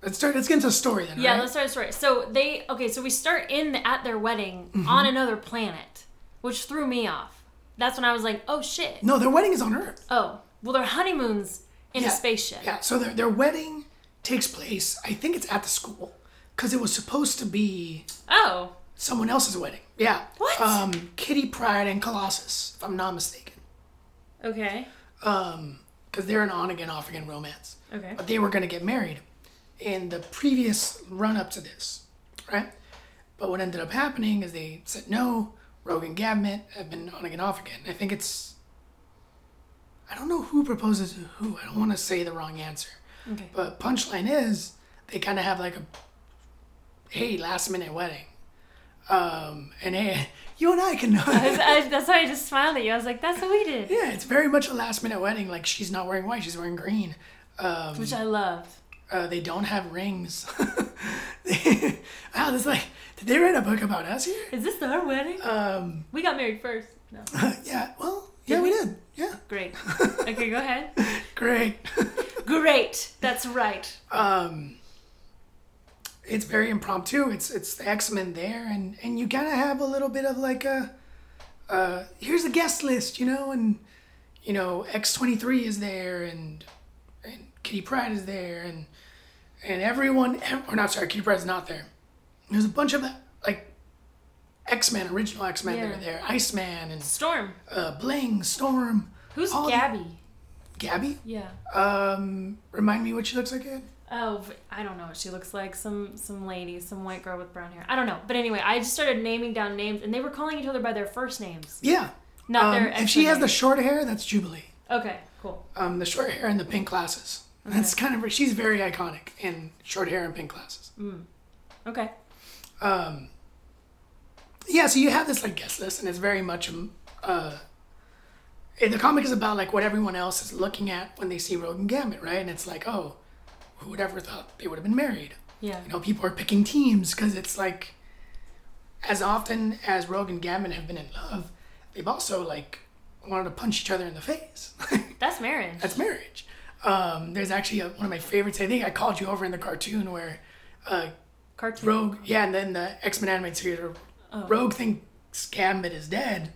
Speaker 4: let's start. Let's get into the story then.
Speaker 3: Yeah,
Speaker 4: right?
Speaker 3: let's start the story. So they okay, so we start in the, at their wedding
Speaker 4: Mm-hmm.
Speaker 3: on another planet, which threw me off. That's when I was like, oh shit.
Speaker 4: No, their wedding is on Earth.
Speaker 3: Oh, well, their honeymoon's in a spaceship.
Speaker 4: Yeah, so their, their wedding takes place, I think it's at the school, because it was supposed to be
Speaker 3: Oh,
Speaker 4: someone else's wedding. Yeah.
Speaker 3: What?
Speaker 4: Um, Kitty Pryde and Colossus, if I'm not mistaken.
Speaker 3: okay,
Speaker 4: Um, because they're an on again, off again romance.
Speaker 3: okay.
Speaker 4: But they were going to get married in the previous run up to this, right? But what ended up happening is they said no. Rogue and have been on again, off again. I think it's. I don't know who proposes to who. I don't want to say the wrong answer.
Speaker 3: Okay.
Speaker 4: But punchline is they kind of have like a, hey, last minute wedding. Um, and hey, [laughs] you and I can know.
Speaker 3: I, I, that's why I just smiled at you. I was like, that's what we did,
Speaker 4: yeah, it's very much a last minute wedding. Like she's not wearing white, she's wearing green. Um,
Speaker 3: which I loved.
Speaker 4: Uh, they don't have rings. [laughs] wow, this is like, did they write a book about us here?
Speaker 3: Is this our wedding?
Speaker 4: Um,
Speaker 3: we got married first. No, [laughs]
Speaker 4: yeah, well, yeah, we did. Yeah,
Speaker 3: great. [laughs] Okay, go ahead.
Speaker 4: great.
Speaker 3: Great. That's right.
Speaker 4: um, it's very impromptu. It's it's the X Men there, and and you kind of have a little bit of like a, uh, here's a guest list, you know, and you know X twenty three is there, and and Kitty Pryde is there, and and everyone, or not sorry, Kitty Pryde's not there. There's a bunch of like X Men, original X Men that
Speaker 3: Yeah.
Speaker 4: are there, Iceman and
Speaker 3: Storm.
Speaker 4: uh, Bling, Storm,
Speaker 3: Who's
Speaker 4: all the-
Speaker 3: Gabby?
Speaker 4: Gabby.
Speaker 3: Yeah.
Speaker 4: Um, remind me what she looks like again.
Speaker 3: Oh, I don't know what she looks like. Some some lady, some white girl with brown hair. I don't know. But anyway, I just started naming down names, and they were calling each other by their first names,
Speaker 4: Yeah.
Speaker 3: not
Speaker 4: Um,
Speaker 3: their.
Speaker 4: if she has the short hair, that's Jubilee.
Speaker 3: Okay, cool.
Speaker 4: Um, the short hair and the pink glasses. That's kind of she's very iconic in short hair and pink glasses.
Speaker 3: Okay.
Speaker 4: Um, yeah, so you have this like guest list, and it's very much um, uh, the comic is about like what everyone else is looking at when they see Rogue and Gambit, right? And it's like, oh, who would ever thought they would have been married?
Speaker 3: Yeah.
Speaker 4: You know, people are picking teams because it's like, as often as Rogue and Gambit have been in love, they've also like wanted to punch each other in the face. [laughs]
Speaker 3: That's marriage.
Speaker 4: That's marriage. Um, there's actually a, one of my favorites. I think I called you over in the cartoon where uh,
Speaker 3: Cartoon.
Speaker 4: Rogue, yeah, and then the X Men animated series, where Rogue thinks Gambit is dead,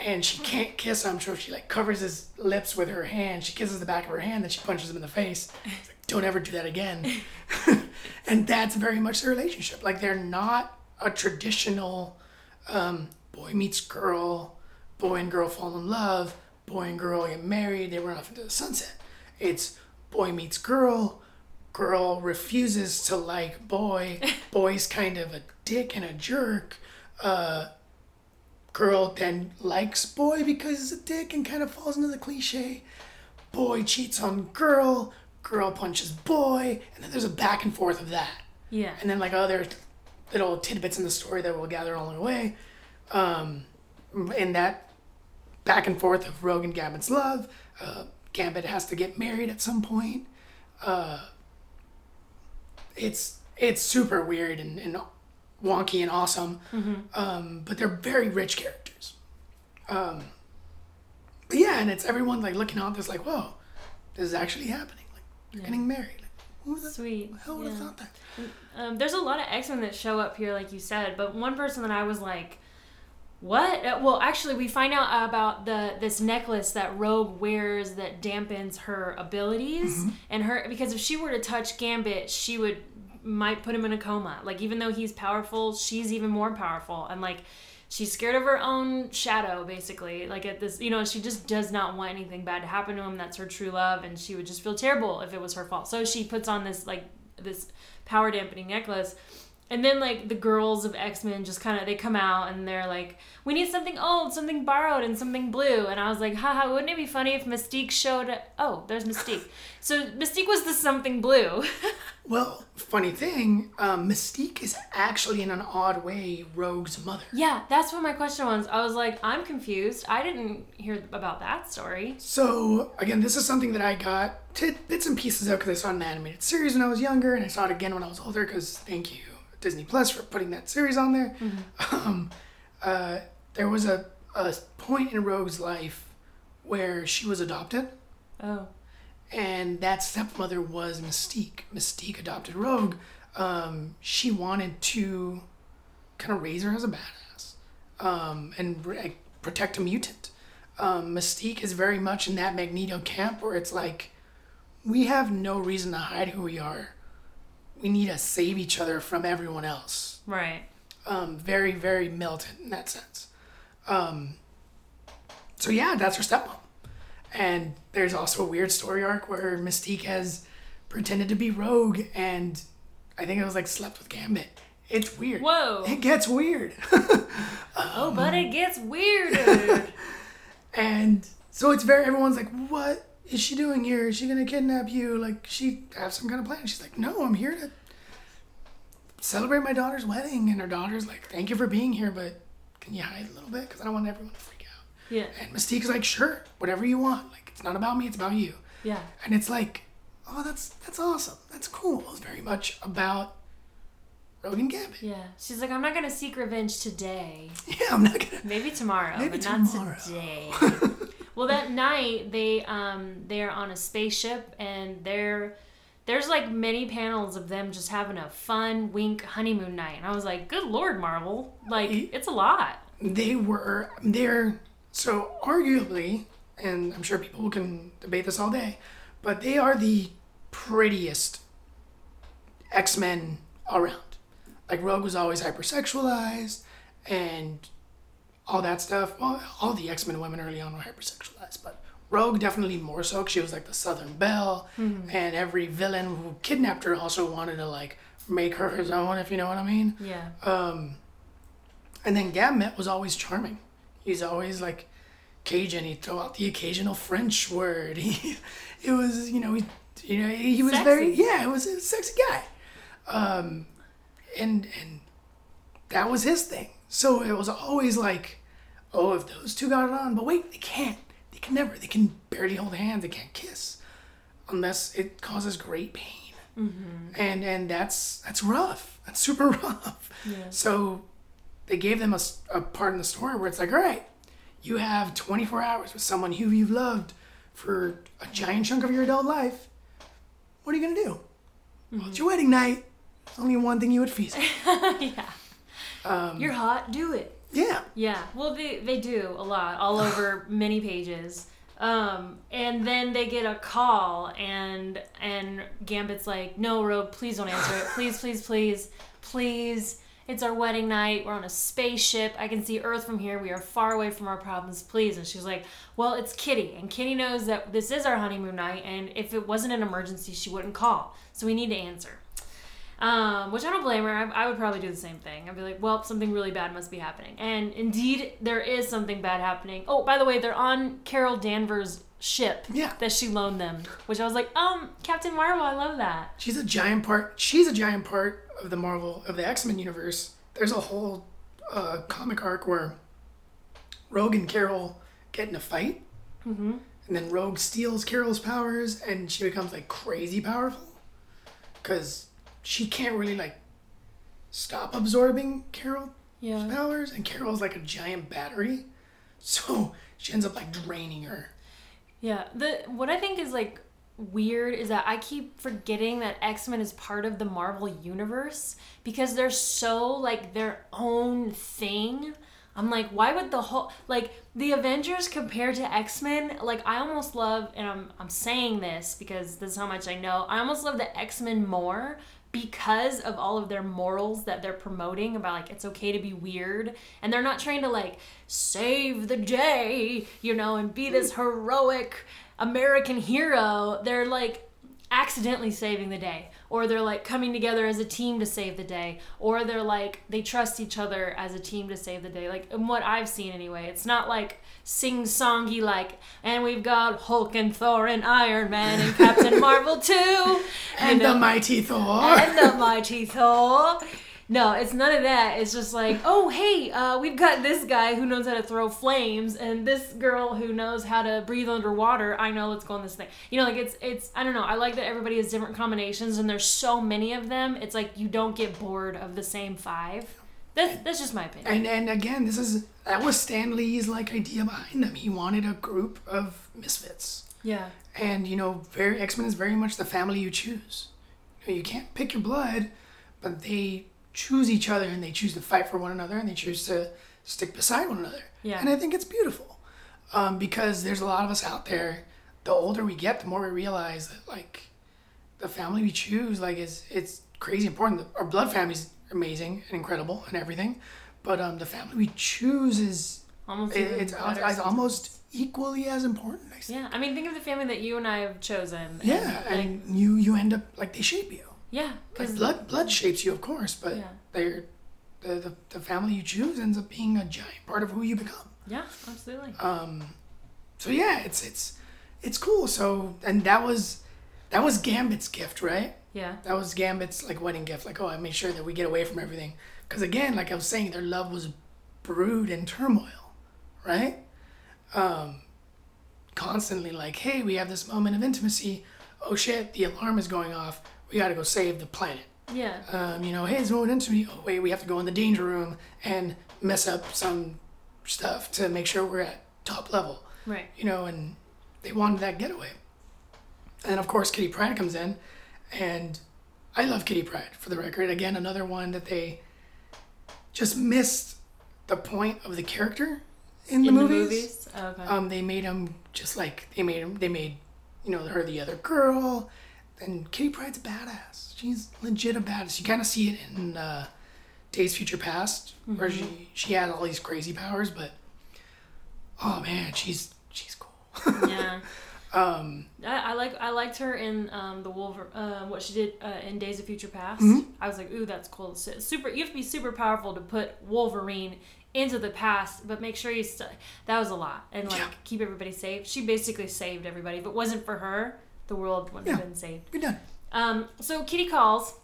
Speaker 4: and she can't kiss him, so she like covers his lips with her hand. She kisses the back of her hand, then she punches him in the face. It's like, Don't ever do that again. [laughs] and that's very much the relationship. Like they're not a traditional um, boy meets girl, boy and girl fall in love, boy and girl get married, they run off into the sunset. It's boy meets girl, girl refuses to like boy, [laughs] boy's kind of a dick and a jerk. Uh, girl then likes boy because he's a dick and kind of falls into the cliche. Boy cheats on girl, girl punches boy, and then there's a back and forth of that
Speaker 3: Yeah.
Speaker 4: and then like other little tidbits in the story that we'll gather along the way. Um, in that back and forth of Rogue and Gambit's love, uh, Gambit has to get married at some point. Uh, it's it's super weird and, and wonky and awesome, um, but they're very rich characters. Um, but yeah, and it's everyone like looking out. There's like, whoa, this is actually happening. Like they're getting married. Like, who the
Speaker 3: Sweet.
Speaker 4: hell would have thought that?
Speaker 3: Um, there's a lot of X Men that show up here, like you said, but one person that I was like, "What?" Uh, Well, actually, we find out about the this necklace that Rogue wears that dampens her abilities, and her because if she were to touch Gambit, she would might put him in a coma. Like even though he's powerful, she's even more powerful, and like she's scared of her own shadow, basically. Like at this, you know, she just does not want anything bad to happen to him. That's her true love, and she would just feel terrible if it was her fault. So she puts on this like this power dampening necklace. And then like the girls of X Men just kind of they come out and they're like, we need something old, something borrowed, and something blue. And I was like, haha, wouldn't it be funny if Mystique showed? Oh, there's Mystique. [laughs] so Mystique was the something blue. [laughs]
Speaker 4: Well, funny thing, um, Mystique is actually in an odd way Rogue's mother.
Speaker 3: yeah, that's what my question was. I was like, I'm confused. I didn't hear about that story.
Speaker 4: So again, this is something that I got tit- bits and pieces of because I saw an animated series when I was younger, and I saw it again when I was older. Because thank you Disney Plus for putting that series on there. Um, uh, there was a, a point in Rogue's life where she was adopted,
Speaker 3: Oh,
Speaker 4: and that stepmother was Mystique. Mystique adopted Rogue. Um, she wanted to kind of raise her as a badass um, and re- protect a mutant. Um, Mystique is very much in that Magneto camp where it's like, we have no reason to hide who we are. We need to save each other from everyone else.
Speaker 3: right.
Speaker 4: Um, very, very militant in that sense. Um, so yeah, that's her stepmom. And there's also a weird story arc where Mystique has pretended to be Rogue, and I think it was like slept with Gambit. It's weird.
Speaker 3: Whoa.
Speaker 4: It gets weird. [laughs]
Speaker 3: Oh, but it gets weirder. [laughs]
Speaker 4: and so it's very everyone's like, what is she doing here? Is she gonna kidnap you? Like she has some kind of plan. She's like, no, I'm here to celebrate my daughter's wedding. And her daughter's like, thank you for being here, but can you hide a little bit? Because I don't want everyone to freak out.
Speaker 3: yeah,
Speaker 4: And Mystique's like, sure, whatever you want. Like it's not about me, it's about you.
Speaker 3: yeah.
Speaker 4: And it's like, oh, that's that's awesome. That's cool. It's very much about Rogue and Gambit.
Speaker 3: Yeah, she's like, I'm not gonna seek revenge today. [laughs]
Speaker 4: Yeah, I'm not gonna.
Speaker 3: Maybe tomorrow,
Speaker 4: Maybe
Speaker 3: but not today. [laughs] [laughs] well, that night they um they're on a spaceship and they're there's like many panels of them just having a fun wink honeymoon night, and I was like, good lord, Marvel, like it's a lot.
Speaker 4: they were they're so arguably and i'm sure people can debate this all day but they are the prettiest x-men around. Like rogue was always hypersexualized and all that stuff well all the x-men women early on were hypersexualized but rogue definitely more so 'cause she was like the southern belle and every villain who kidnapped her also wanted to like make her his own if you know what i mean
Speaker 3: Yeah,
Speaker 4: and then Gambit was always charming. He's always like Cajun. He'd throw out the occasional French word. [laughs] He, it was, you know, he, you know, he was very, yeah, it was a sexy guy. Um, and and that was his thing. So it was always like, oh, if those two got it on, but wait, they can't. They can never. They can barely hold hands. They can't kiss, unless it causes great pain. Mm-hmm. And and that's that's rough. That's super [laughs] rough. So they gave them a, a part in the story where it's like, all right, you have 24 hours with someone who you've loved for a giant chunk of your adult life. What are you gonna do? Well, it's mm-hmm. your wedding night. Only one thing you would feast. [laughs]
Speaker 3: yeah.
Speaker 4: Um,
Speaker 3: You're hot. Do it.
Speaker 4: yeah.
Speaker 3: Yeah. Well, they they do a lot, all [sighs] over many pages. Um, and then they get a call, and and Gambit's like, "No, Rogue, please don't answer it. Please, please, please, please. It's our wedding night. We're on a spaceship. I can see Earth from here. We are far away from our problems. Please." And she's like, "Well, it's Kitty, and Kitty knows that this is our honeymoon night, and if it wasn't an emergency, she wouldn't call. So we need to answer." Um, which I don't blame her. I, I would probably do the same thing. I'd be like, well, something really bad must be happening. And indeed, there is something bad happening. Oh, by the way, they're on Carol Danvers' ship
Speaker 4: Yeah.
Speaker 3: that she loaned them, which I was like, um, Captain Marvel, I love that.
Speaker 4: She's a giant part. She's a giant part of the Marvel of the X Men universe. There's a whole uh, comic arc where Rogue and Carol get in a fight, mm-hmm. and then Rogue steals Carol's powers, and she becomes like crazy powerful because she can't really like stop absorbing Carol's
Speaker 3: Yeah.
Speaker 4: powers, and Carol's like a giant battery, so she ends up like draining her.
Speaker 3: Yeah. The what I think is like weird is that I keep forgetting that X-Men is part of the Marvel universe because they're so like their own thing. I'm like, why would the whole like the Avengers compared to X-Men, like I almost love and I'm I'm saying this because this is how much I know. I almost love the X-Men more because of all of their morals that they're promoting about like it's okay to be weird and they're not trying to like save the day you know and be this heroic american hero. They're like accidentally saving the day or they're like coming together as a team to save the day or they're like they trust each other as a team to save the day. Like in what i've seen anyway it's not like sing-songy like and we've got hulk and thor and iron man and captain marvel too [laughs]
Speaker 4: And
Speaker 3: You know?
Speaker 4: the mighty Thor.
Speaker 3: and the mighty Thor. No, it's none of that. It's just like, oh, hey, uh, we've got this guy who knows how to throw flames, and this girl who knows how to breathe underwater. I know, let's go on this thing. You know, like it's, it's. I don't know. I like that everybody has different combinations, and there's so many of them. It's like you don't get bored of the same five. That's that's just my opinion.
Speaker 4: And and again, this is that was Stan Lee's like idea behind them. He wanted a group of misfits,
Speaker 3: yeah.
Speaker 4: and you know, very X Men is very much the family you choose. You, know, you can't pick your blood, but they choose each other and they choose to fight for one another and they choose to stick beside one another.
Speaker 3: Yeah.
Speaker 4: And I think it's beautiful, um, because there's a lot of us out there. The older we get, the more we realize that like the family we choose like is it's crazy important. Our blood family's amazing and incredible and everything, but um, the family we choose is
Speaker 3: Almost.
Speaker 4: it, it's, it's almost equally as important. I.
Speaker 3: Yeah, I mean, think of the family that you and I have chosen. and,
Speaker 4: Yeah,
Speaker 3: like,
Speaker 4: and you you end up like they shape you.
Speaker 3: yeah,
Speaker 4: Like
Speaker 3: because
Speaker 4: blood blood shapes you, of course, but
Speaker 3: Yeah.
Speaker 4: they're the, the the family you choose ends up being a giant part of who you become.
Speaker 3: yeah, absolutely.
Speaker 4: Um, so yeah, it's it's it's cool. So and that was that was Gambit's gift, right?
Speaker 3: Yeah.
Speaker 4: That was Gambit's like wedding gift. Like, oh, I made sure that we get away from everything. Because again, like I was saying, their love was brewed in turmoil, right? Um, constantly like, hey, we have this moment of intimacy. Oh shit, the alarm is going off. We got to go save the planet.
Speaker 3: Yeah.
Speaker 4: Um, you know, hey, it's moment of intimacy. Oh wait, we have to go in the danger room and mess up some stuff to make sure we're at top level
Speaker 3: Right.
Speaker 4: you know, and they wanted that getaway. And of course, Kitty Pryde comes in, and I love Kitty Pryde for the record. Again, another one that they just missed the point of the character in the
Speaker 3: In
Speaker 4: movies.
Speaker 3: the movies. Oh, okay.
Speaker 4: Um, they made him just like they made him. They made you know her the other girl, and Kitty Pryde's a badass. She's legit a badass. You kind of see it in uh, Days Future Past, where she she had all these crazy powers, but oh man, she's she's cool. [laughs]
Speaker 3: yeah. Um. I, I like I liked her in um the Wolver uh, what she did uh, in Days of Future Past.
Speaker 4: Mm-hmm.
Speaker 3: I was like, ooh, that's cool. Super. You have to be super powerful to put Wolverine into the past, but make sure you st- that was a lot and like
Speaker 4: Yeah.
Speaker 3: keep everybody safe. She basically saved everybody. If it wasn't for her, the world wouldn't have been saved.
Speaker 4: Good done.
Speaker 3: Um, so Kitty calls,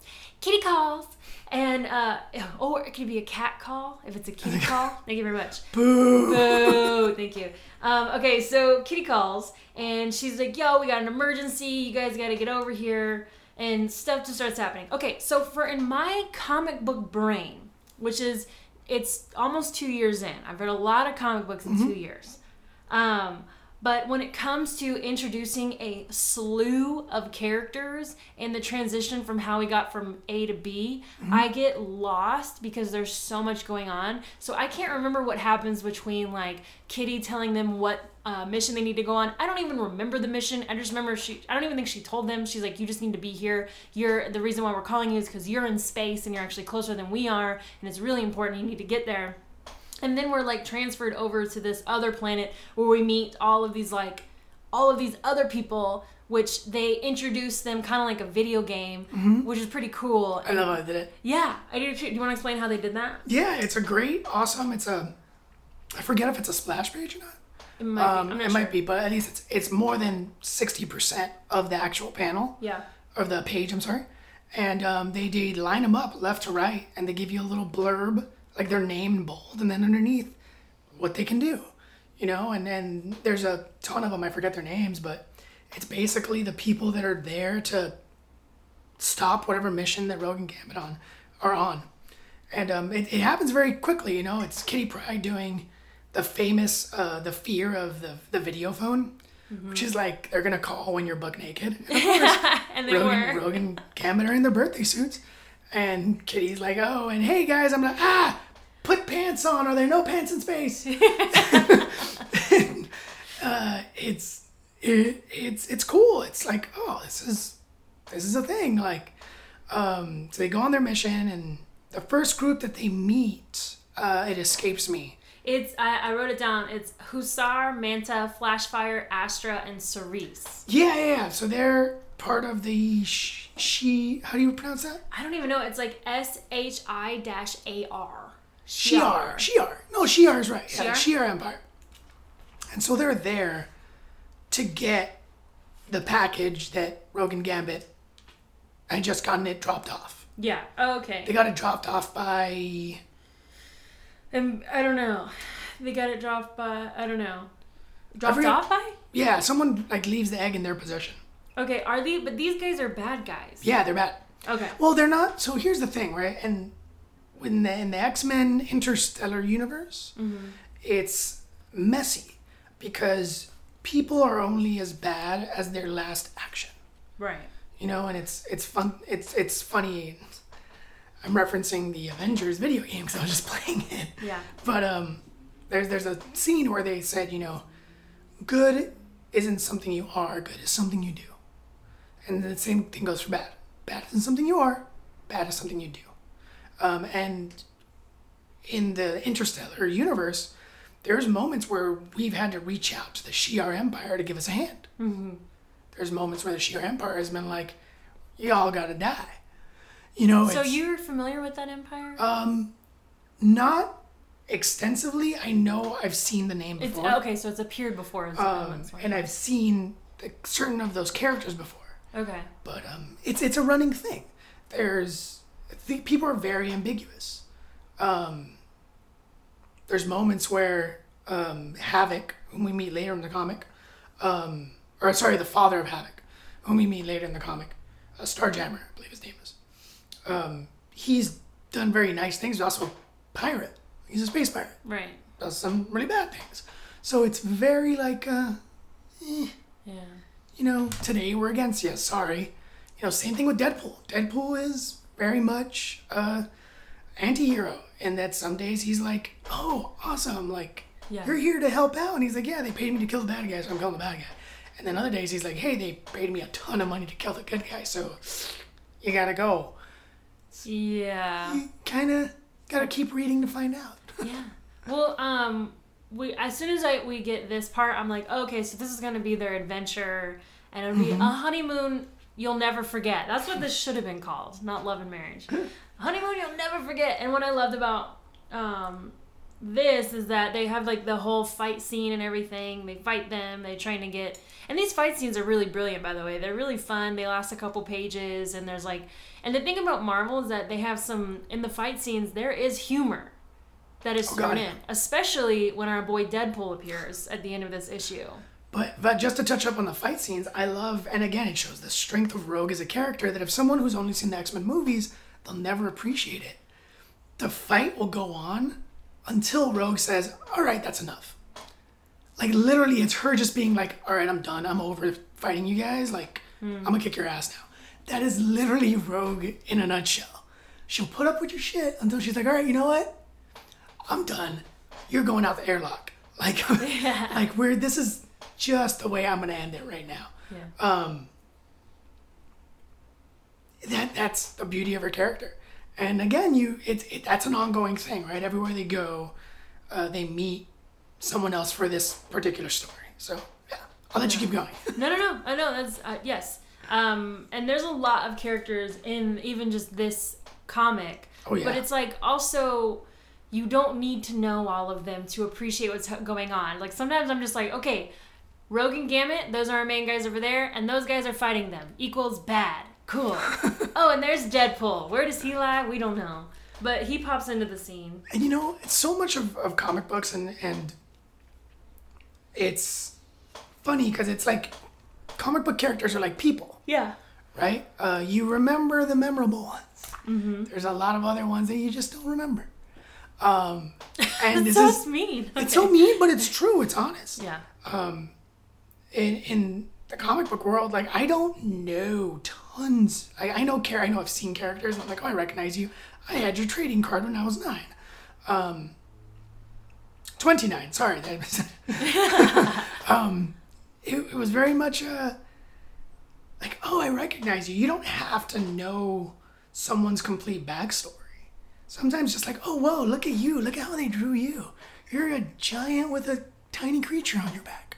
Speaker 3: kitty calls. And uh, or it could be a cat call if it's a kitty [laughs] call. Thank you very much.
Speaker 4: Boo.
Speaker 3: Boo. Thank you. Um, okay, so Kitty calls and she's like, "Yo, we got an emergency. You guys got to get over here." And stuff just starts happening. Okay, so for in my comic book brain, which is it's almost two years in. I've read a lot of comic books in two years. Um, but when it comes to introducing a slew of characters and the transition from how we got from A to B, I get lost because there's so much going on. So I can't remember what happens between like Kitty telling them what uh, mission they need to go on. I don't even remember the mission. I just remember she. I don't even think she told them. She's like, "You just need to be here. You're the reason why we're calling you is because you're in space and you're actually closer than we are, and it's really important. You need to get there." And then we're like transferred over to this other planet where we meet all of these like all of these other people which they introduce them kind of like a video game, which is pretty cool.
Speaker 4: I love how I did it.
Speaker 3: Yeah, I do. too. Do you want to explain how they did that?
Speaker 4: Yeah, it's a great, awesome. It's a, I forget if it's a splash page or not.
Speaker 3: It might be.
Speaker 4: Um,
Speaker 3: I'm
Speaker 4: it
Speaker 3: not
Speaker 4: might be, but at least it's it's more than sixty percent of the actual panel.
Speaker 3: Yeah.
Speaker 4: Of the page, I'm sorry, and um, they did line them up left to right, and they give you a little blurb, like their name in bold, and then underneath, what they can do, you know, and then there's a ton of them. I forget their names, but it's basically the people that are there to stop whatever mission that Rogue and Gambit on are on, and um, it, it happens very quickly. You know, it's Kitty Pryde doing the famous uh, the fear of the the video phone, which is like they're gonna call when you're buck naked. [laughs] And of course,
Speaker 3: And they
Speaker 4: Rogan,
Speaker 3: were.
Speaker 4: Rogue and Gambit are in their birthday suits, and Kitty's like, "Oh, and hey guys, I'm gonna ah put pants on. Are there no pants in space?" [laughs] uh, it's it, it's it's cool. It's like, oh, this is this is a thing. Like, um, so they go on their mission, and the first group that they meet, uh, it escapes me.
Speaker 3: It's I, I wrote it down. It's Hussar, Manta, Flashfire, Astra, and Cerise.
Speaker 4: Yeah, yeah. yeah. So they're part of the sh- she. How do you pronounce that?
Speaker 3: I don't even know. It's like S H I dash A R.
Speaker 4: Shi'ar. Shi'ar. No, Shi'ar is right. Yeah,
Speaker 3: Shi'ar?
Speaker 4: Empire. And so they're there to get the package that Rogue and Gambit had just gotten it dropped off.
Speaker 3: Yeah. Okay.
Speaker 4: They got it dropped off by
Speaker 3: And I don't know. They got it dropped by I don't know. Dropped
Speaker 4: forget-
Speaker 3: off by?
Speaker 4: yeah, someone like leaves the egg in their possession.
Speaker 3: Okay, are these but these guys are bad guys.
Speaker 4: Yeah, they're bad.
Speaker 3: Okay.
Speaker 4: Well, they're not. So here's the thing, right? And when the, in the X Men Interstellar universe, it's messy because people are only as bad as their last action.
Speaker 3: Right.
Speaker 4: you know and it's it's fun it's it's funny i'm referencing the avengers video game because i was just [laughs] playing it
Speaker 3: Yeah.
Speaker 4: but um there's there's a scene where they said you know good isn't something you are good is something you do and the same thing goes for bad bad isn't something you are bad is something you do um, and in the interstellar universe there's moments where we've had to reach out to the shi'ar empire to give us a hand there's moments where the Shi'ar Empire has been like, y'all gotta die. You know,
Speaker 3: So you're familiar with that empire?
Speaker 4: Um, not extensively. I know I've seen the name
Speaker 3: it's
Speaker 4: before.
Speaker 3: okay, so it's appeared before in some
Speaker 4: Um, and I've seen the, certain of those characters before.
Speaker 3: Okay.
Speaker 4: But um, it's it's a running thing. There's the, people are very ambiguous. Um, there's moments where um, Havoc, whom we meet later in the comic, um, or sorry, the father of Havoc, whom we meet later in the comic, uh, Starjammer, I believe his name is. Um, he's done very nice things. He's also a pirate. He's a space pirate.
Speaker 3: Right.
Speaker 4: Does some really bad things. So it's very like, uh,
Speaker 3: Yeah.
Speaker 4: You know, today we're against you. Sorry. You know, same thing with Deadpool. Deadpool is very much uh anti-hero in that some days he's like, "Oh, awesome! Like
Speaker 3: Yeah.
Speaker 4: you're here to help out," and he's like, "Yeah, they paid me to kill the bad guy, so I'm killing the bad guy." And then other days he's like, "Hey, they paid me a ton of money to kill the good guy, so you gotta go."
Speaker 3: Yeah.
Speaker 4: You kind of gotta keep reading to find out.
Speaker 3: Yeah. Well, um, we as soon as I we get this part, I'm like, okay, so this is gonna be their adventure, and it'll be a honeymoon you'll never forget. That's what this should have been called, not love and marriage. [laughs] honeymoon you'll never forget. And what I loved about um this is that they have like the whole fight scene and everything. They fight them. They're trying to get and these fight scenes are really brilliant by the way. They're really fun. They last a couple pages and there's like and the thing about Marvel is that they have some in the fight scenes there is humor that is oh, thrown
Speaker 4: God.
Speaker 3: in, especially when our boy Deadpool appears at the end of this issue.
Speaker 4: But but just to touch up on the fight scenes, I love and again it shows the strength of Rogue as a character that if someone who's only seen the X Men movies, they'll never appreciate it. The fight will go on until Rogue says, "All right, that's enough." Like literally, it's her just being like, "All right, I'm done. I'm over fighting you guys. Like hmm. I'm gonna kick your ass now." That is literally Rogue in a nutshell. She'll put up with your shit until she's like, "All right, you know what? I'm done. You're going out the airlock." [laughs] Like, like where this is just the way I'm gonna end it right now.
Speaker 3: Yeah.
Speaker 4: Um, that that's the beauty of her character, and again, you it's it, that's an ongoing thing, right? Everywhere they go, uh, they meet someone else for this particular story. So yeah, I'll let you keep going. [laughs]
Speaker 3: No, no, no. I know that's uh, yes. Um, and there's a lot of characters in even just this comic.
Speaker 4: Oh, yeah.
Speaker 3: But it's like also you don't need to know all of them to appreciate what's going on. Like sometimes I'm just like, okay, Rogue and Gambit, those are our main guys over there, and those guys are fighting them. Equals bad. Cool. [laughs] oh, and there's Deadpool. Where does he lie? We don't know. But he pops into the scene.
Speaker 4: And you know, it's so much of, of comic books and and it's funny because it's like comic book characters are like people.
Speaker 3: Yeah.
Speaker 4: right? Uh, you remember the memorable ones. There's a lot of other ones that you just don't remember. Um, [laughs] and this
Speaker 3: so
Speaker 4: is
Speaker 3: mean.
Speaker 4: it's so mean, but it's true. It's honest.
Speaker 3: Yeah.
Speaker 4: Um, In in the comic book world, like I don't know tons. I, I know care. I know I've seen characters. I'm like, oh, I recognize you. I had your trading card when I was nine. Um, Twenty nine. Sorry, [laughs] um, it, it was very much uh, like, oh, I recognize you. You don't have to know someone's complete backstory. Sometimes just like, oh, whoa, look at you. Look at how they drew you. You're a giant with a tiny creature on your back.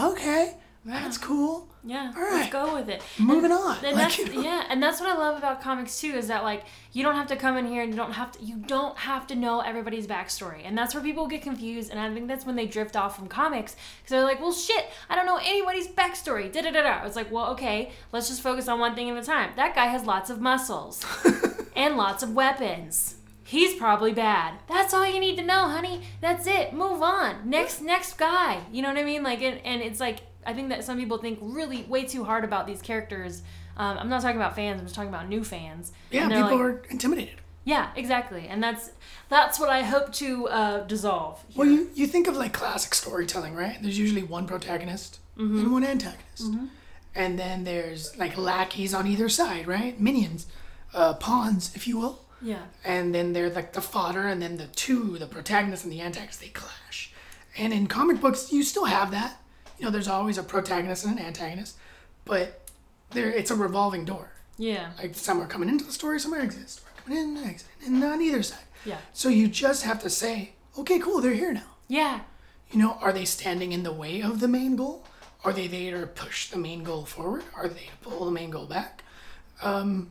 Speaker 4: Okay, that's cool.
Speaker 3: Yeah,
Speaker 4: All
Speaker 3: let's go with it.
Speaker 4: Moving
Speaker 3: And-
Speaker 4: on.
Speaker 3: and
Speaker 4: Like,
Speaker 3: that's,
Speaker 4: you know.
Speaker 3: Yeah, and that's what I love about comics too is that like you don't have to come in here and you don't have to you don't have to know everybody's backstory, and that's where people get confused. And I think that's when they drift off from comics because they're like, well, shit, I don't know anybody's backstory. Da da da da. It's like, well, okay, let's just focus on one thing at a time. That guy has lots of muscles [laughs] and lots of weapons. He's probably bad. That's all you need to know, honey. That's it. Move on. Next next guy. You know what I mean? Like and, and it's like I think that some people think really way too hard about these characters. Um, I'm not talking about fans. I'm just talking about new fans.
Speaker 4: Yeah, people
Speaker 3: like-
Speaker 4: are intimidated.
Speaker 3: Yeah, exactly. And that's that's what I hope to uh, dissolve.
Speaker 4: Well, you, you think of like classic storytelling, right? There's usually one protagonist and one antagonist. And then there's like lackeys on either side, right? Minions, uh, pawns, if you will.
Speaker 3: Yeah.
Speaker 4: And then they're like the fodder, and then the two, the protagonist and the antagonist, they clash. And in comic books, you still have that. You know, there's always a protagonist and an antagonist, but there it's a revolving door.
Speaker 3: Yeah.
Speaker 4: Like some are coming into the story, some are exiting. Some are coming in and exiting, and on either side.
Speaker 3: Yeah.
Speaker 4: So you just have to say, okay, cool, they're here now.
Speaker 3: Yeah.
Speaker 4: You know, are they standing in the way of the main goal? Are they there to push the main goal forward? Are they to pull the main goal back? Um,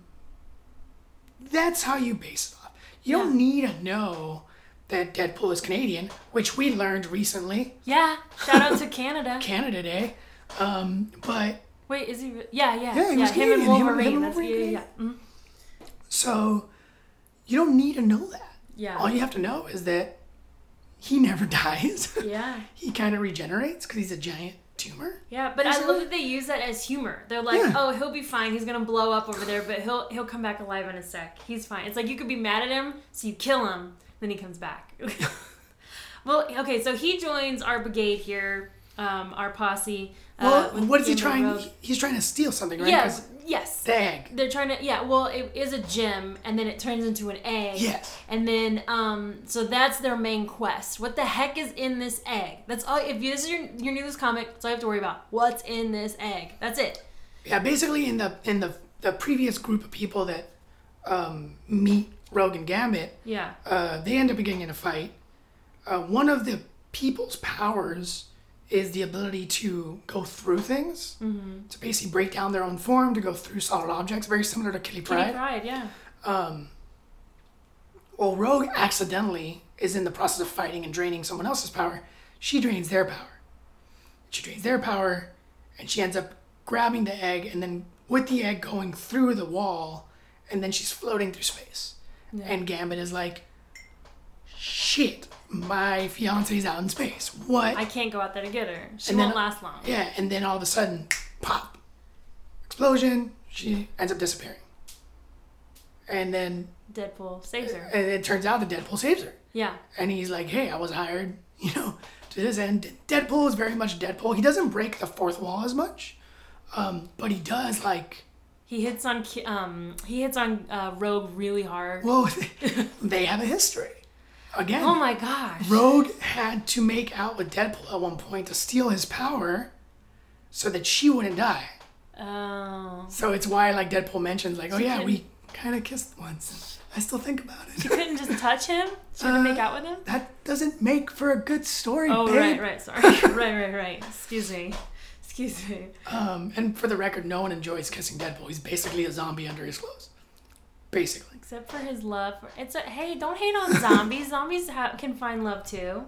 Speaker 4: that's how you base it off. You don't need to know that Deadpool is Canadian, which we learned recently,
Speaker 3: Yeah. Shout out to Canada. [laughs]
Speaker 4: Canada Day. Um, but
Speaker 3: Wait, is he? Yeah, yeah,
Speaker 4: Yeah, he was Canadian. Him and-
Speaker 3: Wolverine.
Speaker 4: him
Speaker 3: That's
Speaker 4: Wolverine,
Speaker 3: yeah, yeah. Mhm.
Speaker 4: so you don't need to know that.
Speaker 3: Yeah.
Speaker 4: All you have to know is that he never [laughs] dies.
Speaker 3: Yeah.
Speaker 4: he kind of regenerates because he's a giant tumor.
Speaker 3: Yeah, but I love that they use that as humor. They're like,
Speaker 4: Yeah.
Speaker 3: "Oh, he'll be fine. He's gonna blow up over there, but he'll he'll come back alive in a sec. He's fine." It's like you could be mad at him, so you kill him, then he comes back. [laughs] well, okay, so he joins our brigade here, um, our posse.
Speaker 4: Well,
Speaker 3: uh,
Speaker 4: what is he trying?
Speaker 3: Rogue.
Speaker 4: He's trying to steal something, right?
Speaker 3: Yeah. Yes.
Speaker 4: The egg.
Speaker 3: They're trying to yeah, well it is a gem and then it turns into an egg.
Speaker 4: Yes.
Speaker 3: And then um so that's their main quest. What the heck is in this egg? That's all if this is your you're new to this comic, that's all you have to worry about. What's in this egg? That's it.
Speaker 4: Yeah, basically in the in the the previous group of people that um, meet Rogue and Gambit,
Speaker 3: Yeah.
Speaker 4: uh, they end up getting in a fight. Uh, one of the people's powers is the ability to go through things,
Speaker 3: Mm-hmm.
Speaker 4: to basically break down their own form, to go through solid objects, very similar to Kitty
Speaker 3: Kitty
Speaker 4: Pryde.
Speaker 3: Pride, yeah.
Speaker 4: Well, Rogue accidentally is in the process of fighting and draining someone else's power. She drains their power. She drains their power, and she ends up grabbing the egg, and then with the egg going through the wall, and then she's floating through space. And Gambit is like, shit, my fiance's out in space. What?
Speaker 3: I can't go out there to get her. She
Speaker 4: And
Speaker 3: won't last long.
Speaker 4: Yeah, and then all of a sudden, pop, explosion. She ends up disappearing. And then
Speaker 3: Deadpool saves her.
Speaker 4: and it turns out that Deadpool saves her.
Speaker 3: Yeah.
Speaker 4: And he's like, hey, I was hired, you know, to this end. Deadpool is very much Deadpool. He doesn't break the fourth wall as much, um, but he does, like,
Speaker 3: He hits on um he hits on uh, Rogue really hard.
Speaker 4: well, [laughs] they have a history. Again,
Speaker 3: Oh my gosh.
Speaker 4: Rogue had to make out with Deadpool at one point to steal his power so that she wouldn't die.
Speaker 3: Oh.
Speaker 4: So it's why, like, Deadpool mentions, like, oh, yeah, we kind of kissed once. I still think about it.
Speaker 3: She couldn't just touch him? She couldn't make out with him?
Speaker 4: that doesn't make for a good story,
Speaker 3: Oh,
Speaker 4: babe.
Speaker 3: right, right, sorry. [laughs] right, right, right. Excuse me. Excuse me.
Speaker 4: Um, and for the record, no one enjoys kissing Deadpool. He's basically a zombie under his clothes. Basically.
Speaker 3: Except for his love for it's a hey, don't hate on zombies. [laughs] zombies ha- can find love too.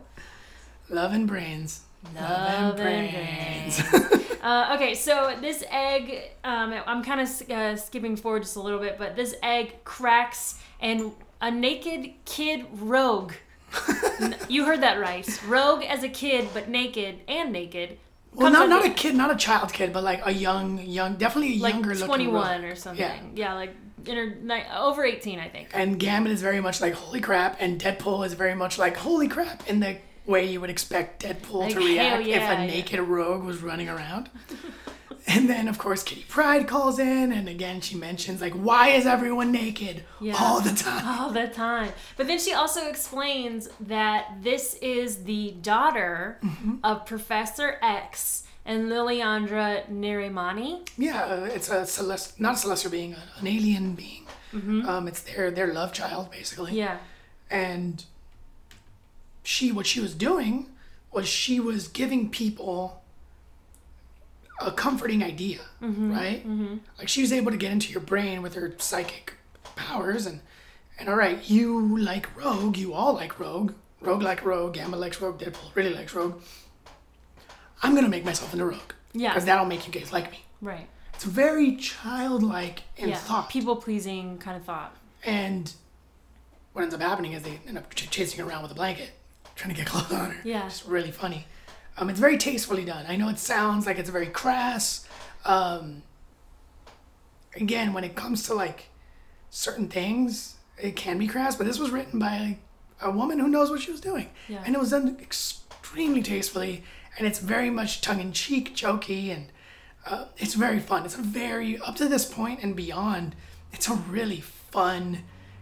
Speaker 4: Love and brains.
Speaker 3: Love and [laughs] Uh, okay, so this egg, um, I'm kind of uh, skipping forward just a little bit, but this egg cracks and a naked kid rogue. [laughs] You heard that right. Rogue as a kid, but naked and naked.
Speaker 4: Well, not, not a kid, not a child kid, but like a young, young, definitely a
Speaker 3: like
Speaker 4: younger looking
Speaker 3: 21 or something.
Speaker 4: Yeah.
Speaker 3: Yeah, like inter- ni- over 18, I think.
Speaker 4: And Gambit is very much like, holy crap, and Deadpool is very much like, holy crap, in the way you would expect Deadpool
Speaker 3: Like,
Speaker 4: to react if
Speaker 3: yeah,
Speaker 4: a
Speaker 3: yeah.
Speaker 4: naked rogue was running around. [laughs] and then, of course, Kitty Pryde calls in, and again, she mentions, like, why is everyone naked
Speaker 3: Yeah.
Speaker 4: all the time?
Speaker 3: all the time. But then she also explains that this is the daughter
Speaker 4: Mm-hmm.
Speaker 3: of Professor X and Liliandra Neramani.
Speaker 4: Yeah, uh, it's a celest, not a celestial being, an alien being. Um, it's their their love child, basically.
Speaker 3: Mm-hmm. Yeah.
Speaker 4: and she what she was doing was she was giving people a comforting idea right like she was able to get into your brain with her psychic powers and and all right you like rogue you all like rogue rogue like rogue Gambit likes rogue deadpool really likes rogue i'm gonna make myself into a rogue
Speaker 3: Yeah.
Speaker 4: because that'll make you guys like me
Speaker 3: Right.
Speaker 4: it's very childlike in
Speaker 3: yeah.
Speaker 4: thought
Speaker 3: People pleasing kind of thought.
Speaker 4: and what ends up happening is they end up ch- chasing her around with a blanket, trying to get [laughs] clothes on her.
Speaker 3: Yeah.
Speaker 4: It's really funny. Um, it's very tastefully done. I know it sounds like it's very crass. Um, again, when it comes to like certain things, it can be crass, but this was written by a woman who knows what she was doing.
Speaker 3: Yeah.
Speaker 4: And it was done extremely tastefully, and it's very much tongue in cheek, jokey, and uh, it's very fun. It's a very up to this point and beyond. It's a really fun.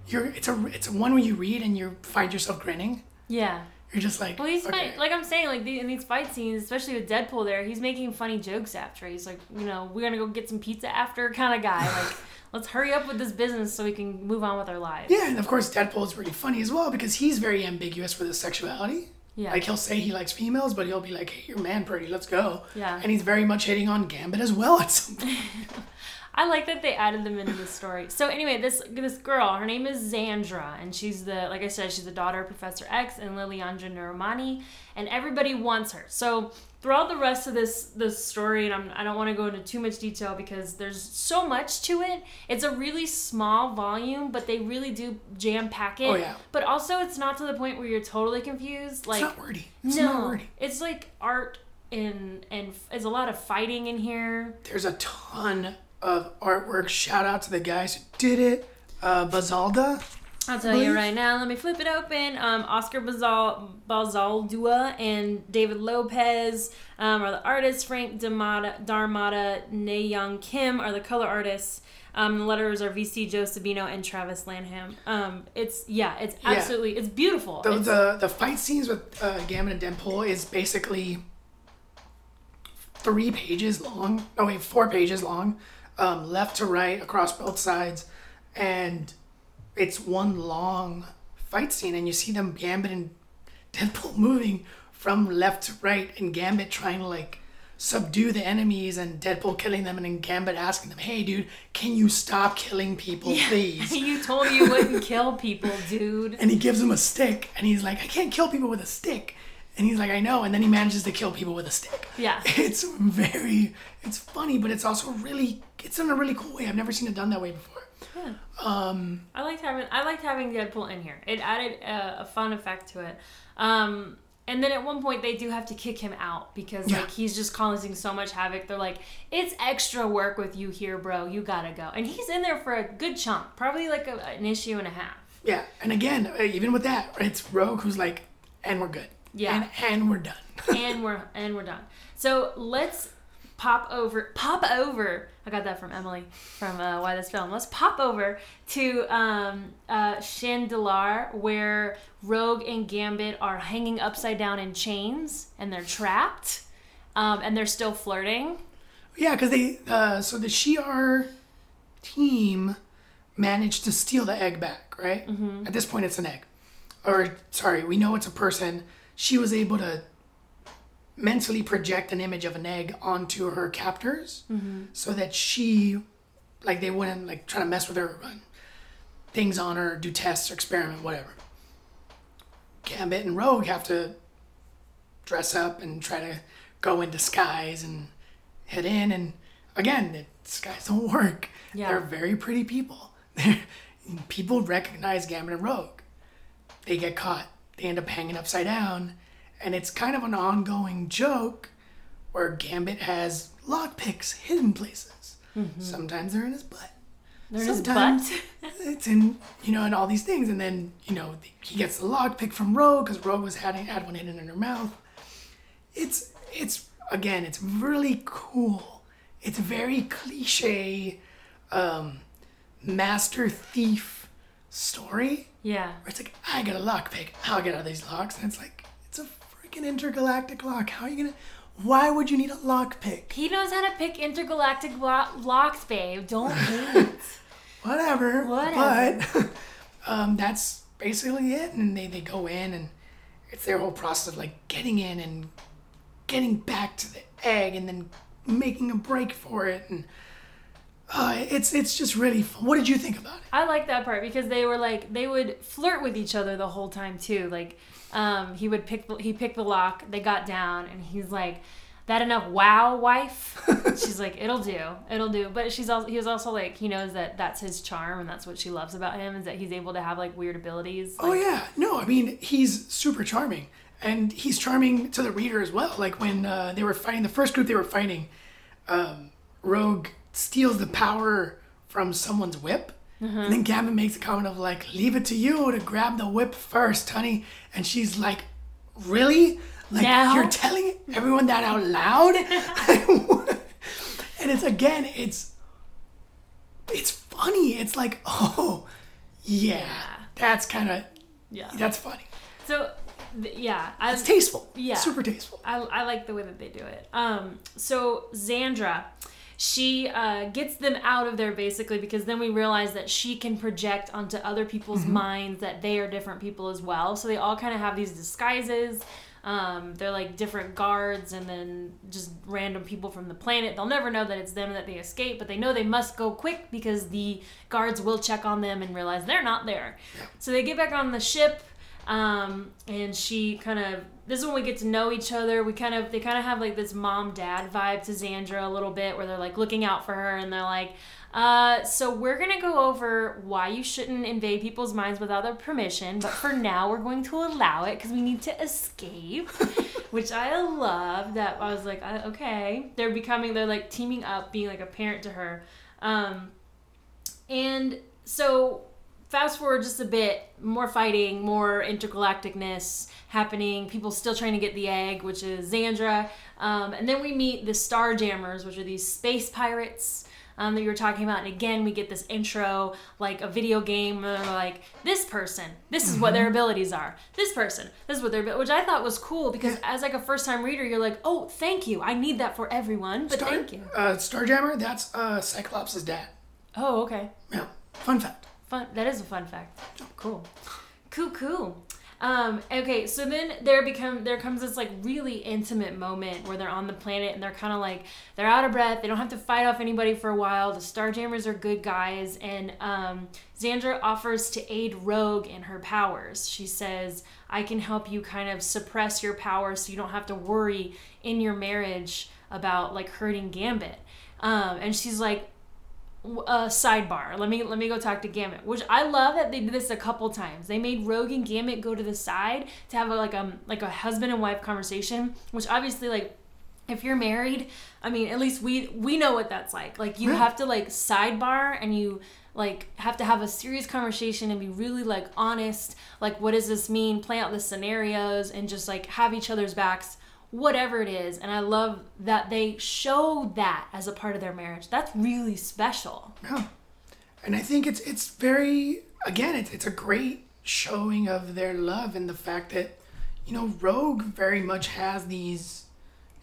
Speaker 4: You're it's a it's one where you read and you find yourself grinning.
Speaker 3: Yeah.
Speaker 4: You're just like
Speaker 3: Well, he's
Speaker 4: okay.
Speaker 3: fine. like I'm saying, like the, in these fight scenes, especially with Deadpool, there he's making funny jokes after. He's like, you know, we're gonna go get some pizza after [laughs] kind of guy. Like, [laughs] let's hurry up with this business so we can move on with our lives.
Speaker 4: yeah, and of course Deadpool is really funny as well because he's very ambiguous with his sexuality.
Speaker 3: Yeah.
Speaker 4: Like he'll say he likes females, but he'll be like, "Hey, you're man pretty. Let's go."
Speaker 3: Yeah.
Speaker 4: And he's very much hitting on Gambit as well at some point. [laughs]
Speaker 3: I like that they added them into the story. So anyway, this this girl, her name is Xandra, and she's the like I said, she's the daughter of Professor X and Liliandra Neramani, and everybody wants her. So throughout the rest of this this story, and I'm, I don't want to go into too much detail because there's so much to it. It's a really small volume, but they really do jam pack it.
Speaker 4: Oh, yeah.
Speaker 3: But also, it's not to the point where you're totally confused. Like
Speaker 4: it's not wordy. It's
Speaker 3: no,
Speaker 4: not wordy.
Speaker 3: it's like art and and there's a lot of fighting in here.
Speaker 4: There's a ton of artwork. Shout out to the guys who did it. Uh, Bazalda.
Speaker 3: I'll tell you right now. Let me flip it open. Um, Oscar Bazal Bazaldua and David Lopez um, are the artists. Frank Damata, D'Armata, Ne Young Kim are the color artists. Um, the letters are VC Joe Sabino and Travis Lanham. Um, it's yeah, it's
Speaker 4: Yeah.
Speaker 3: absolutely it's beautiful.
Speaker 4: The,
Speaker 3: It's-
Speaker 4: the the fight scenes with uh, Gambit and Deadpool is basically three pages long. No wait, four pages long, um, left to right across both sides, and it's one long fight scene, and you see them Gambit and Deadpool [laughs] moving from left to right, and Gambit trying to like subdue the enemies and Deadpool killing them and then Gambit asking them, hey dude, can you stop killing people, [laughs] please?
Speaker 3: you told me you wouldn't [laughs] kill people, dude.
Speaker 4: and he gives him a stick and he's like, I can't kill people with a stick. And he's like, I know. And then he manages to kill people with a stick.
Speaker 3: Yeah.
Speaker 4: It's very, it's funny, but it's also really, it's in a really cool way. I've never seen it done that way before.
Speaker 3: I liked having I liked having Deadpool in here. It added a, a fun effect to it. Um, and then at one point they do have to kick him out because
Speaker 4: Yeah.
Speaker 3: like he's just causing so much havoc. They're like, "It's extra work with you here, bro. You gotta go." And he's in there for a good chunk, probably like a, an issue and a half.
Speaker 4: Yeah. And again, uh, even with that, it's Rogue who's like, and we're good.
Speaker 3: Yeah.
Speaker 4: And, and we're done. [laughs]
Speaker 3: and we're and we're done. So let's pop over pop over. I got that from Emily from uh, Why This Film. Let's pop over to um, uh, Chandilar where Rogue and Gambit are hanging upside down in chains and they're trapped. Um, and they're still flirting.
Speaker 4: Yeah, because they, uh, so the Shi'ar team managed to steal the egg back, right? Mm-hmm. At this point, it's an egg. Or, sorry, we know it's a person. She was able to mentally project an image of an egg onto her captors mm-hmm. so that she, like, they wouldn't, like, try to mess with her, run things on her, do tests or experiment, whatever. Gambit and Rogue have to dress up and try to go in disguise and head in and again the disguise don't work.
Speaker 3: Yeah.
Speaker 4: they're very pretty people. [laughs] People recognize gambit and rogue. They get caught. They end up hanging upside down and it's kind of an ongoing joke where gambit has lockpicks hidden places. Sometimes they're in his butt.
Speaker 3: They're in his
Speaker 4: Sometimes
Speaker 3: butt. [laughs]
Speaker 4: it's in you know and all these things. And then you know he gets the lockpick from rogue because rogue was had, had one hidden in her mouth. It's it's again it's really cool. It's very cliche um master thief story.
Speaker 3: Yeah.
Speaker 4: where it's like i got a lockpick. I'll get out of these locks. And it's like freaking intergalactic lock how are you gonna why would you need a lockpick
Speaker 3: He knows how to pick intergalactic lo- locks, babe. Don't [laughs] hate.
Speaker 4: whatever.
Speaker 3: Whatever.
Speaker 4: But [laughs] um, that's basically it. And they, they go in and it's their whole process of like getting in and getting back to the egg and then making a break for it. And uh, it's it's just really fun. What did you think about it?
Speaker 3: I like that part because they were like they would flirt with each other the whole time too. Like um, he would pick he picked the lock, they got down, and he's like, "That enough, wow, wife." [laughs] she's like, "It'll do, it'll do." But she's also he was also like he knows that that's his charm and that's what she loves about him is that he's able to have like weird abilities.
Speaker 4: Oh
Speaker 3: Like,
Speaker 4: yeah, no, I mean he's super charming, and he's charming to the reader as well. Like when uh, they were fighting the first group they were fighting, um, Rogue steals the power from someone's whip, and then Gambit makes a comment of like, "Leave it to you to grab the whip first, honey," and she's like, "Really? Like
Speaker 3: Now?
Speaker 4: you're telling everyone that out loud?" [laughs] [laughs] and it's again, it's it's funny. It's like, [laughs] oh, yeah, that's kind of
Speaker 3: yeah.
Speaker 4: that's funny.
Speaker 3: So yeah, I,
Speaker 4: It's tasteful.
Speaker 3: Yeah.
Speaker 4: Super tasteful.
Speaker 3: I, I like the way that they do it. Um, so Xandra, she uh, gets them out of there basically because then we realize that she can project onto other people's minds that they are different people as well. So they all kind of have these disguises. Um, they're like different guards and then just random people from the planet. They'll never know that it's them that they escape, but they know they must go quick because the guards will check on them and realize they're not there. So they get back on the ship um, and she kind of this is when we get to know each other. We kind of they kind of have like this mom dad vibe to xandra a little bit where they're like looking out for her and they're like uh, so we're gonna go over why you shouldn't invade people's minds without their permission but for now we're going to allow it because we need to escape [laughs] which i love that i was like uh, okay. They're becoming they're like teaming up being like a parent to her. Um, and so fast forward just a bit, more fighting, more intergalacticness happening. People still trying to get the egg, which is Xandra. Um, and then we meet the Starjammers, which are these space pirates. Um, that you were talking about, and again, we get this intro like a video game, like this person, this is what their abilities are. This person, this is what their, abil-" which I thought was cool because as like a first time reader, you're like, oh, thank you, I need that for everyone, but
Speaker 4: Star,
Speaker 3: thank you.
Speaker 4: Uh, Starjammer, that's uh, Cyclops' dad.
Speaker 3: Oh, okay.
Speaker 4: Yeah. Fun fact.
Speaker 3: Fun. That is a fun fact. Cool. Cool, cool. Um, okay, so then there become there comes this like really intimate moment where they're on the planet and they're kind of like they're out of breath. They don't have to fight off anybody for a while. The Starjammers are good guys, and um, Xandra offers to aid Rogue in her powers. She says, "I can help you kind of suppress your powers so you don't have to worry in your marriage about like hurting Gambit." Um, and she's like, uh, sidebar. Let me let me go talk to Gambit, which I love that they did this a couple times. They made Rogue and Gambit go to the side to have a, like a like a husband and wife conversation, which obviously like if you're married, I mean, at least we we know what that's like. Like you have to like sidebar and you like have to have a serious conversation and be really like honest. Like what does this mean? Play out the scenarios and just like have each other's backs whatever it is and i love that they show that as a part of their marriage that's really special
Speaker 4: Yeah. And I think it's it's very again it's it's a great showing of their love and the fact that you know Rogue very much has these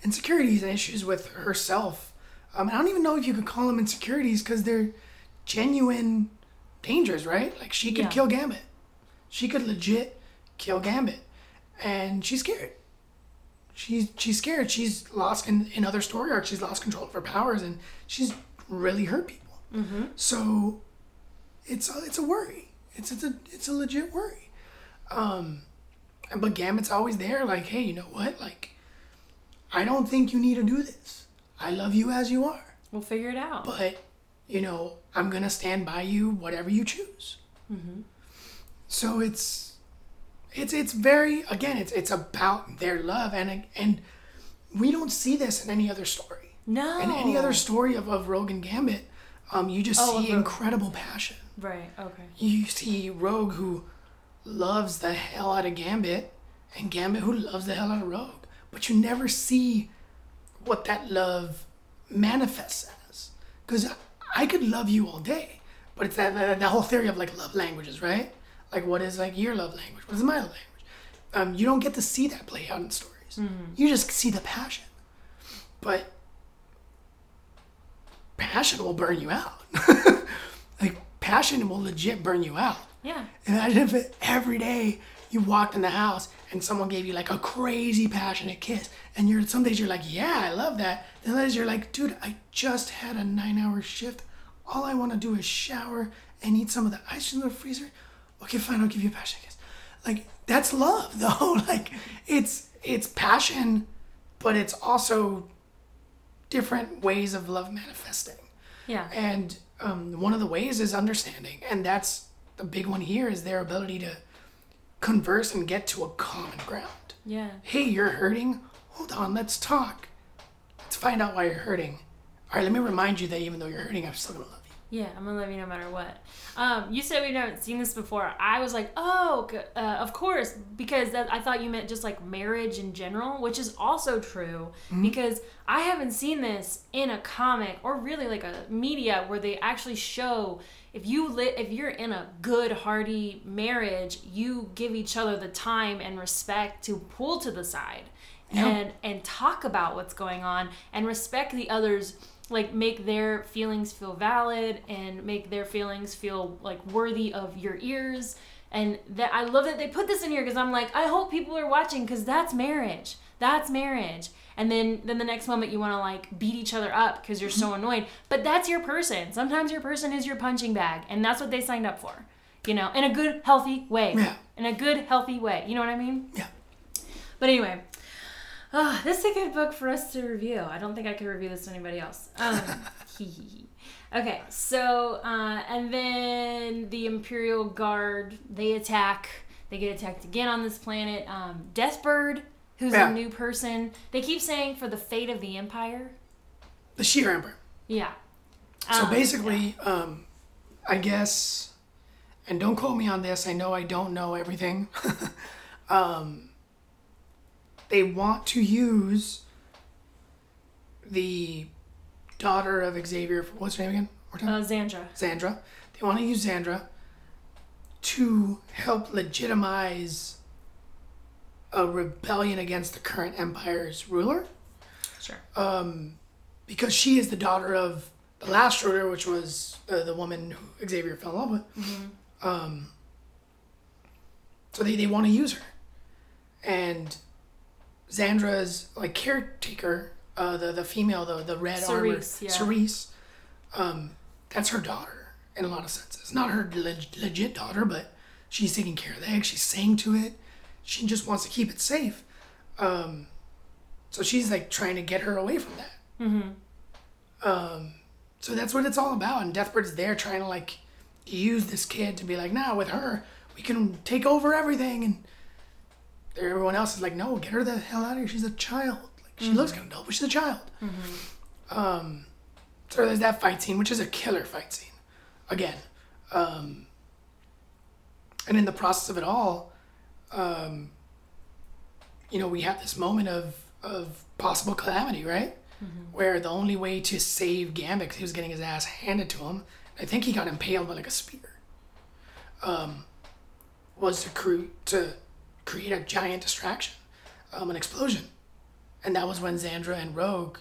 Speaker 4: insecurities and issues with herself. Um, I don't even know if you could call them insecurities because they're genuine dangers, right? Like she could
Speaker 3: Yeah.
Speaker 4: kill Gambit. She could legit kill Gambit, and she's scared. She's she's scared. She's lost in in other story arcs. She's lost control of her powers, and she's really hurt people. So it's a, it's a worry. It's it's a it's a legit worry. Um, but Gambit's always there. Like, hey, you know what? Like, I don't think you need to do this. I love you as you are,
Speaker 3: we'll figure it out
Speaker 4: but you know I'm gonna stand by you, whatever you choose. So it's it's it's very again it's it's about their love and and we don't see this in any other story.
Speaker 3: no
Speaker 4: In any other story of, of Rogue and Gambit, um, you just
Speaker 3: Oh,
Speaker 4: see incredible passion.
Speaker 3: right okay
Speaker 4: You see Rogue who loves the hell out of Gambit, and Gambit who loves the hell out of Rogue. But you never see what that love manifests as. Because I could love you all day, but it's that, that, that whole theory of like love languages, right? Like, what is like your love language? What is my love language? Um, you don't get to see that play out in stories. You just see the passion. But passion will burn you out. [laughs] like passion will legit burn you out.
Speaker 3: yeah
Speaker 4: Imagine if it, every day you walked in the house and someone gave you like a crazy passionate kiss, and you're some days you're like, yeah, I love that. Then others you're like, dude, I just had a nine-hour shift. All I want to do is shower and eat some of the ice in the freezer. Okay, fine, I'll give you a passionate kiss. Like that's love, [laughs] though. like it's it's passion, but it's also different ways of love manifesting.
Speaker 3: yeah
Speaker 4: And um, one of the ways is understanding, and that's the big one here is their ability to converse and get to a common ground.
Speaker 3: yeah
Speaker 4: Hey, you're hurting. Hold on, let's talk. Let's find out why you're hurting. All right, let me remind you that even though you're hurting, I'm still gonna love you.
Speaker 3: Yeah, I'm gonna love you no matter what. Um, you said we haven't seen this before. I was like, oh, uh, of course, because that, I thought you meant just like marriage in general, which is also true. Because I haven't seen this in a comic or really like a media where they actually show if you lit if you're in a good hearty marriage, you give each other the time and respect to pull to the side
Speaker 4: Yeah.
Speaker 3: and and talk about what's going on and respect the others like make their feelings feel valid and make their feelings feel like worthy of your ears. And that I love that they put this in here because I'm like I hope people are watching because that's marriage. That's marriage. And then then the next moment you want to like beat each other up because you're so mm-hmm. annoyed. But that's your person. Sometimes your person is your punching bag and that's what they signed up for you know in a good healthy way.
Speaker 4: Yeah.
Speaker 3: in a good healthy way. You know what I mean?
Speaker 4: Yeah.
Speaker 3: but anyway, ah, this is a good book for us to review. I don't think I could review this to anybody else. Um. [laughs] Okay, so uh, and then the Imperial Guard they attack. They get attacked again on this planet. Um, Deathbird, who's
Speaker 4: Yeah.
Speaker 3: a new person. They keep saying for the fate of the Empire.
Speaker 4: The Shi'ar Emperor.
Speaker 3: Yeah.
Speaker 4: So
Speaker 3: Um,
Speaker 4: basically, um, I guess, and don't quote me on this. I know I don't know everything. [laughs] um, they want to use the daughter of Xavier. What's her name again? One more time?
Speaker 3: Uh, Xandra.
Speaker 4: Xandra. They want to use Xandra to help legitimize a rebellion against the current empire's ruler
Speaker 3: Sure.
Speaker 4: because she is the daughter of the last ruler, which was the, the woman who Xavier fell in love with. Um, so they, they want to use her. And Xandra's like caretaker, uh, the the female, the the red armor,
Speaker 3: Cerise, yeah.
Speaker 4: Cerise, um, that's her daughter in a lot of senses. Not her leg- legit daughter, but she's taking care of the egg. She's saying to it, she just wants to keep it safe. Um, so she's like trying to get her away from that. Mm-hmm. Um, so that's what it's all about. And Deathbird's there trying to like use this kid to be like, nah, with her, we can take over everything. And everyone else is like, no, get her the hell out of here. She's a child. Like she looks kind of dope, but she's a child. Um, so there's that fight scene, which is a killer fight scene. Again, um, and in the process of it all, um, you know, we have this moment of of possible calamity, right? Where the only way to save Gambit, he was getting his ass handed to him, I think he got impaled by like a spear. Um, was to crew to create a giant distraction, um, an explosion, and that was when Xandra and Rogue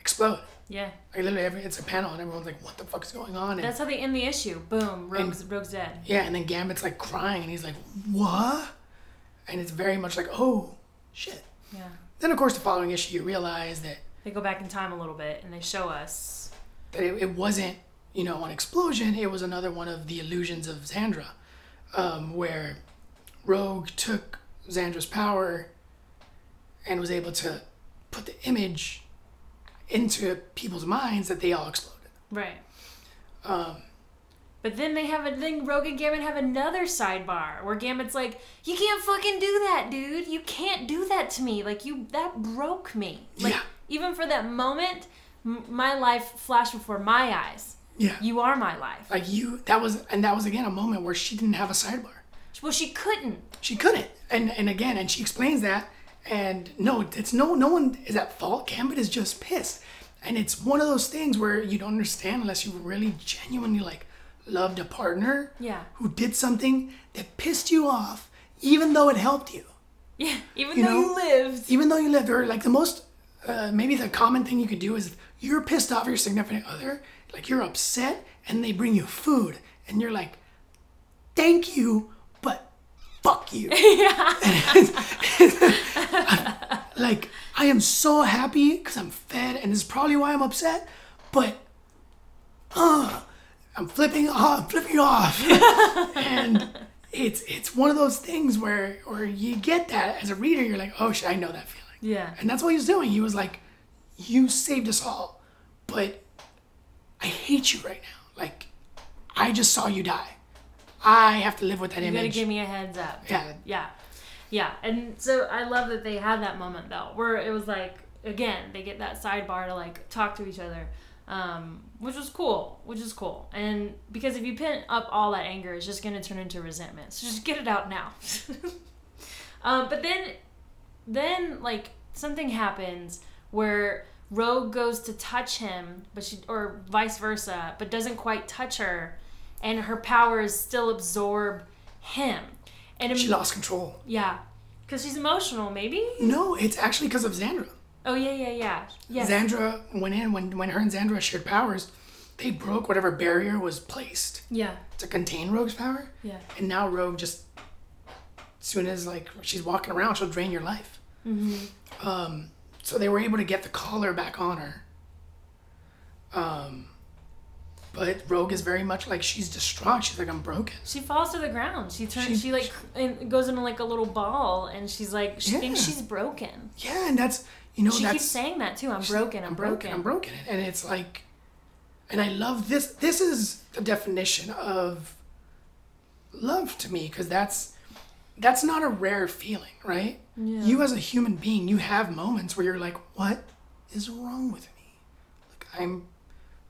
Speaker 4: explode.
Speaker 3: Yeah.
Speaker 4: Like literally, every it's a panel, and everyone's like, "What the fuck is going on?" And
Speaker 3: That's how they end the issue. Boom. Rogue's, Rogue's dead.
Speaker 4: yeah, and then Gambit's like crying, and he's like, "What?" And it's very much like, "Oh, shit."
Speaker 3: Yeah.
Speaker 4: Then of course, the following issue, you realize that
Speaker 3: They go back in time a little bit and they show us.
Speaker 4: that it, it wasn't, you know, an explosion. It was another one of the illusions of Xandra, um, where Rogue took Xandra's power and was able to put the image into people's minds that they all exploded.
Speaker 3: Right.
Speaker 4: Um,
Speaker 3: But then they have a then Rogue and Gambit have another sidebar where Gambit's like, "You can't fucking do that, dude. You can't do that to me. Like you that broke me. Like
Speaker 4: Yeah.
Speaker 3: even for that moment, m- my life flashed before my eyes.
Speaker 4: yeah,
Speaker 3: You are my life.
Speaker 4: like you. That was, and that was again a moment where she didn't have a sidebar.
Speaker 3: Well, she couldn't.
Speaker 4: she couldn't and and again and she explains that and no it's no no one is at fault gambit is just pissed and it's one of those things where you don't understand unless you really genuinely like loved a partner
Speaker 3: Yeah.
Speaker 4: who did something that pissed you off even though it helped you [laughs]
Speaker 3: Yeah. Even
Speaker 4: You
Speaker 3: though
Speaker 4: know?
Speaker 3: you lived.
Speaker 4: even though you lived or like the most uh, maybe the common thing you could do is you're pissed off your significant other like you're upset and they bring you food and you're like thank you fuck you. [laughs] [laughs] Like i am so happy because i'm fed and this is probably why i'm upset but uh, i'm flipping off flipping [laughs] off. And it's it's one of those things where where you get that as a reader you're like oh shit i know that feeling.
Speaker 3: Yeah.
Speaker 4: and that's what he was doing. He was like you saved us all but i hate you right now. Like i just saw you die i have to live with that
Speaker 3: You gotta
Speaker 4: image
Speaker 3: give me a heads up. Dude.
Speaker 4: Yeah.
Speaker 3: Yeah. Yeah. And so I love that they had that moment though, where it was like again, they get that sidebar to like talk to each other. Um, which was cool, which is cool. And because if you pin up all that anger, it's just gonna turn into resentment. So just get it out now. [laughs] um, but then then like something happens where Rogue goes to touch him, but she or vice versa, but doesn't quite touch her, and her powers still absorb him. And
Speaker 4: she lost control
Speaker 3: yeah, because she's emotional, maybe.
Speaker 4: no it's actually because of xandra
Speaker 3: Oh yeah, yeah, yeah. Yes.
Speaker 4: Xandra went in when when her and Xandra shared powers, they broke whatever barrier was placed
Speaker 3: yeah,
Speaker 4: to contain Rogue's power.
Speaker 3: yeah,
Speaker 4: And now Rogue just as soon as like she's walking around, she'll drain your life. Mm-hmm. Um, so they were able to get the collar back on her. Um, but Rogue is very much like she's distraught. She's like, I'm broken.
Speaker 3: She falls to the ground. She turns.
Speaker 4: She-
Speaker 3: She, like and goes into like a little ball, and she's like she thinks she's broken.
Speaker 4: Yeah, and that's you know
Speaker 3: She keeps saying that too. I'm broken. I'm, broken.
Speaker 4: I'm broken. And it's like, and I love this. This is the definition of love to me because that's that's not a rare feeling, right?
Speaker 3: Yeah.
Speaker 4: You as a human being, you have moments where you're like, what is wrong with me? Like I'm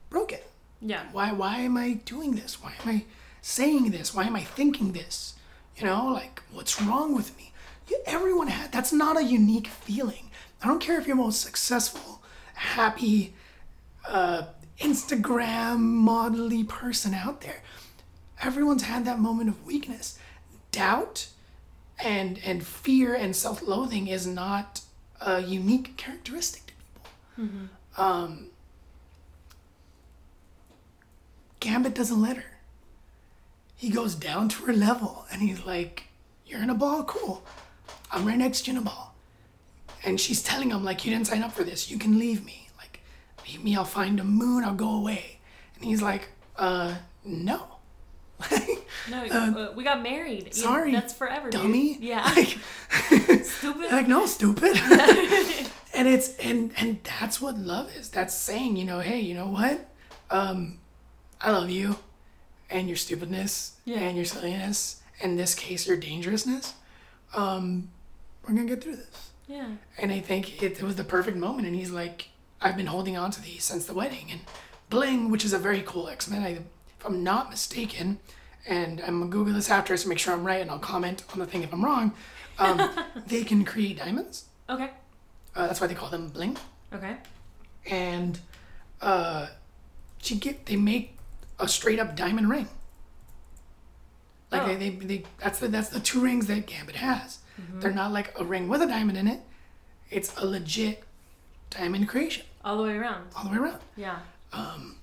Speaker 4: broken.
Speaker 3: Yeah.
Speaker 4: Why why am I doing this? Why am I saying this? Why am I thinking this? You know, like what's wrong with me? You, everyone had that's not a unique feeling. I don't care if you're most successful, happy, uh, Instagram modelly person out there. Everyone's had that moment of weakness. Doubt and and fear and self-loathing is not a unique characteristic to people. Um, Gambit doesn't let her. He goes down to her level and he's like, You're in a ball, cool. I'm right next to you in a ball. And she's telling him, like, you didn't sign up for this. You can leave me. Like, leave me, I'll find a moon, I'll go away. And he's like, uh, no.
Speaker 3: No, [laughs] uh, we got married.
Speaker 4: Sorry.
Speaker 3: that's forever, dude.
Speaker 4: dummy.
Speaker 3: Yeah. [laughs]
Speaker 4: Like,
Speaker 3: Stupid.
Speaker 4: like no, stupid. [laughs] and it's and and that's what love is. That's saying, you know, hey, you know what? Um, I love you, and your stupidness,
Speaker 3: Yeah.
Speaker 4: and your silliness. In this case, your dangerousness. Um, we're gonna get through this.
Speaker 3: yeah.
Speaker 4: And I think it, it was the perfect moment. And he's like, I've been holding on to these since the wedding. And Bling, which is a very cool X Men, I, if I'm not mistaken, and I'm gonna Google this after to make sure I'm right, and I'll comment on the thing if I'm wrong. Um, [laughs] they can create diamonds.
Speaker 3: Okay.
Speaker 4: Uh, that's why they call them Bling.
Speaker 3: Okay.
Speaker 4: And uh, she get they make a straight up diamond ring. Like
Speaker 3: Oh.
Speaker 4: they, they, they that's the that's the two rings that Gambit has. They're not like a ring with a diamond in it. It's a legit diamond creation
Speaker 3: All the way around.
Speaker 4: all the way around.
Speaker 3: Yeah.
Speaker 4: Um,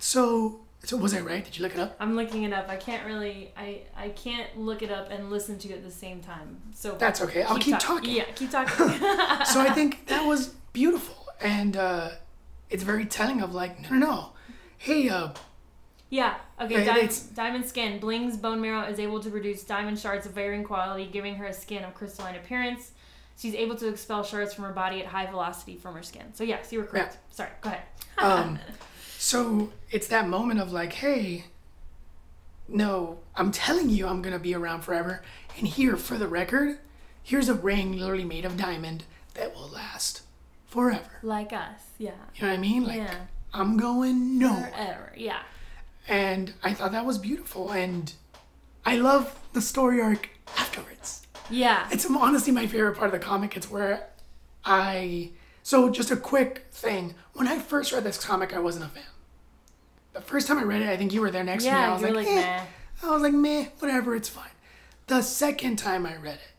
Speaker 4: so so was I right? Did you look it up?
Speaker 3: I'm looking it up. I can't really. I I can't look it up and listen to it at the same time. So
Speaker 4: That's okay. I'll keep
Speaker 3: talk-
Speaker 4: talking.
Speaker 3: Yeah, keep talking. [laughs] [laughs]
Speaker 4: So I think that was beautiful, and uh, it's very telling of like no no no, hey uh
Speaker 3: yeah. Okay.
Speaker 4: Yeah,
Speaker 3: Diamond, diamond skin. Bling's bone marrow is able to produce diamond shards of varying quality, giving her a skin of crystalline appearance. She's able to expel shards from her body at high velocity from her skin. So yes, you were correct. Sorry. Go ahead.
Speaker 4: um, [laughs] so it's that moment of like, hey, no, I'm telling you I'm gonna be around forever. And here, for the record, here's a ring literally made of diamond that will last forever.
Speaker 3: Like us. Yeah.
Speaker 4: You know what I mean? Like
Speaker 3: Yeah.
Speaker 4: I'm going nowhere.
Speaker 3: Forever. Yeah.
Speaker 4: And I thought that was beautiful. And I love the story arc afterwards.
Speaker 3: Yeah.
Speaker 4: It's honestly my favorite part of the comic. It's where I. So, just a quick thing. When I first read this comic, I wasn't a fan. The first time I read it, I think you were there next to me. I was like,
Speaker 3: like,
Speaker 4: eh.
Speaker 3: meh.
Speaker 4: I was like, meh, whatever, it's fine. The second time I read it,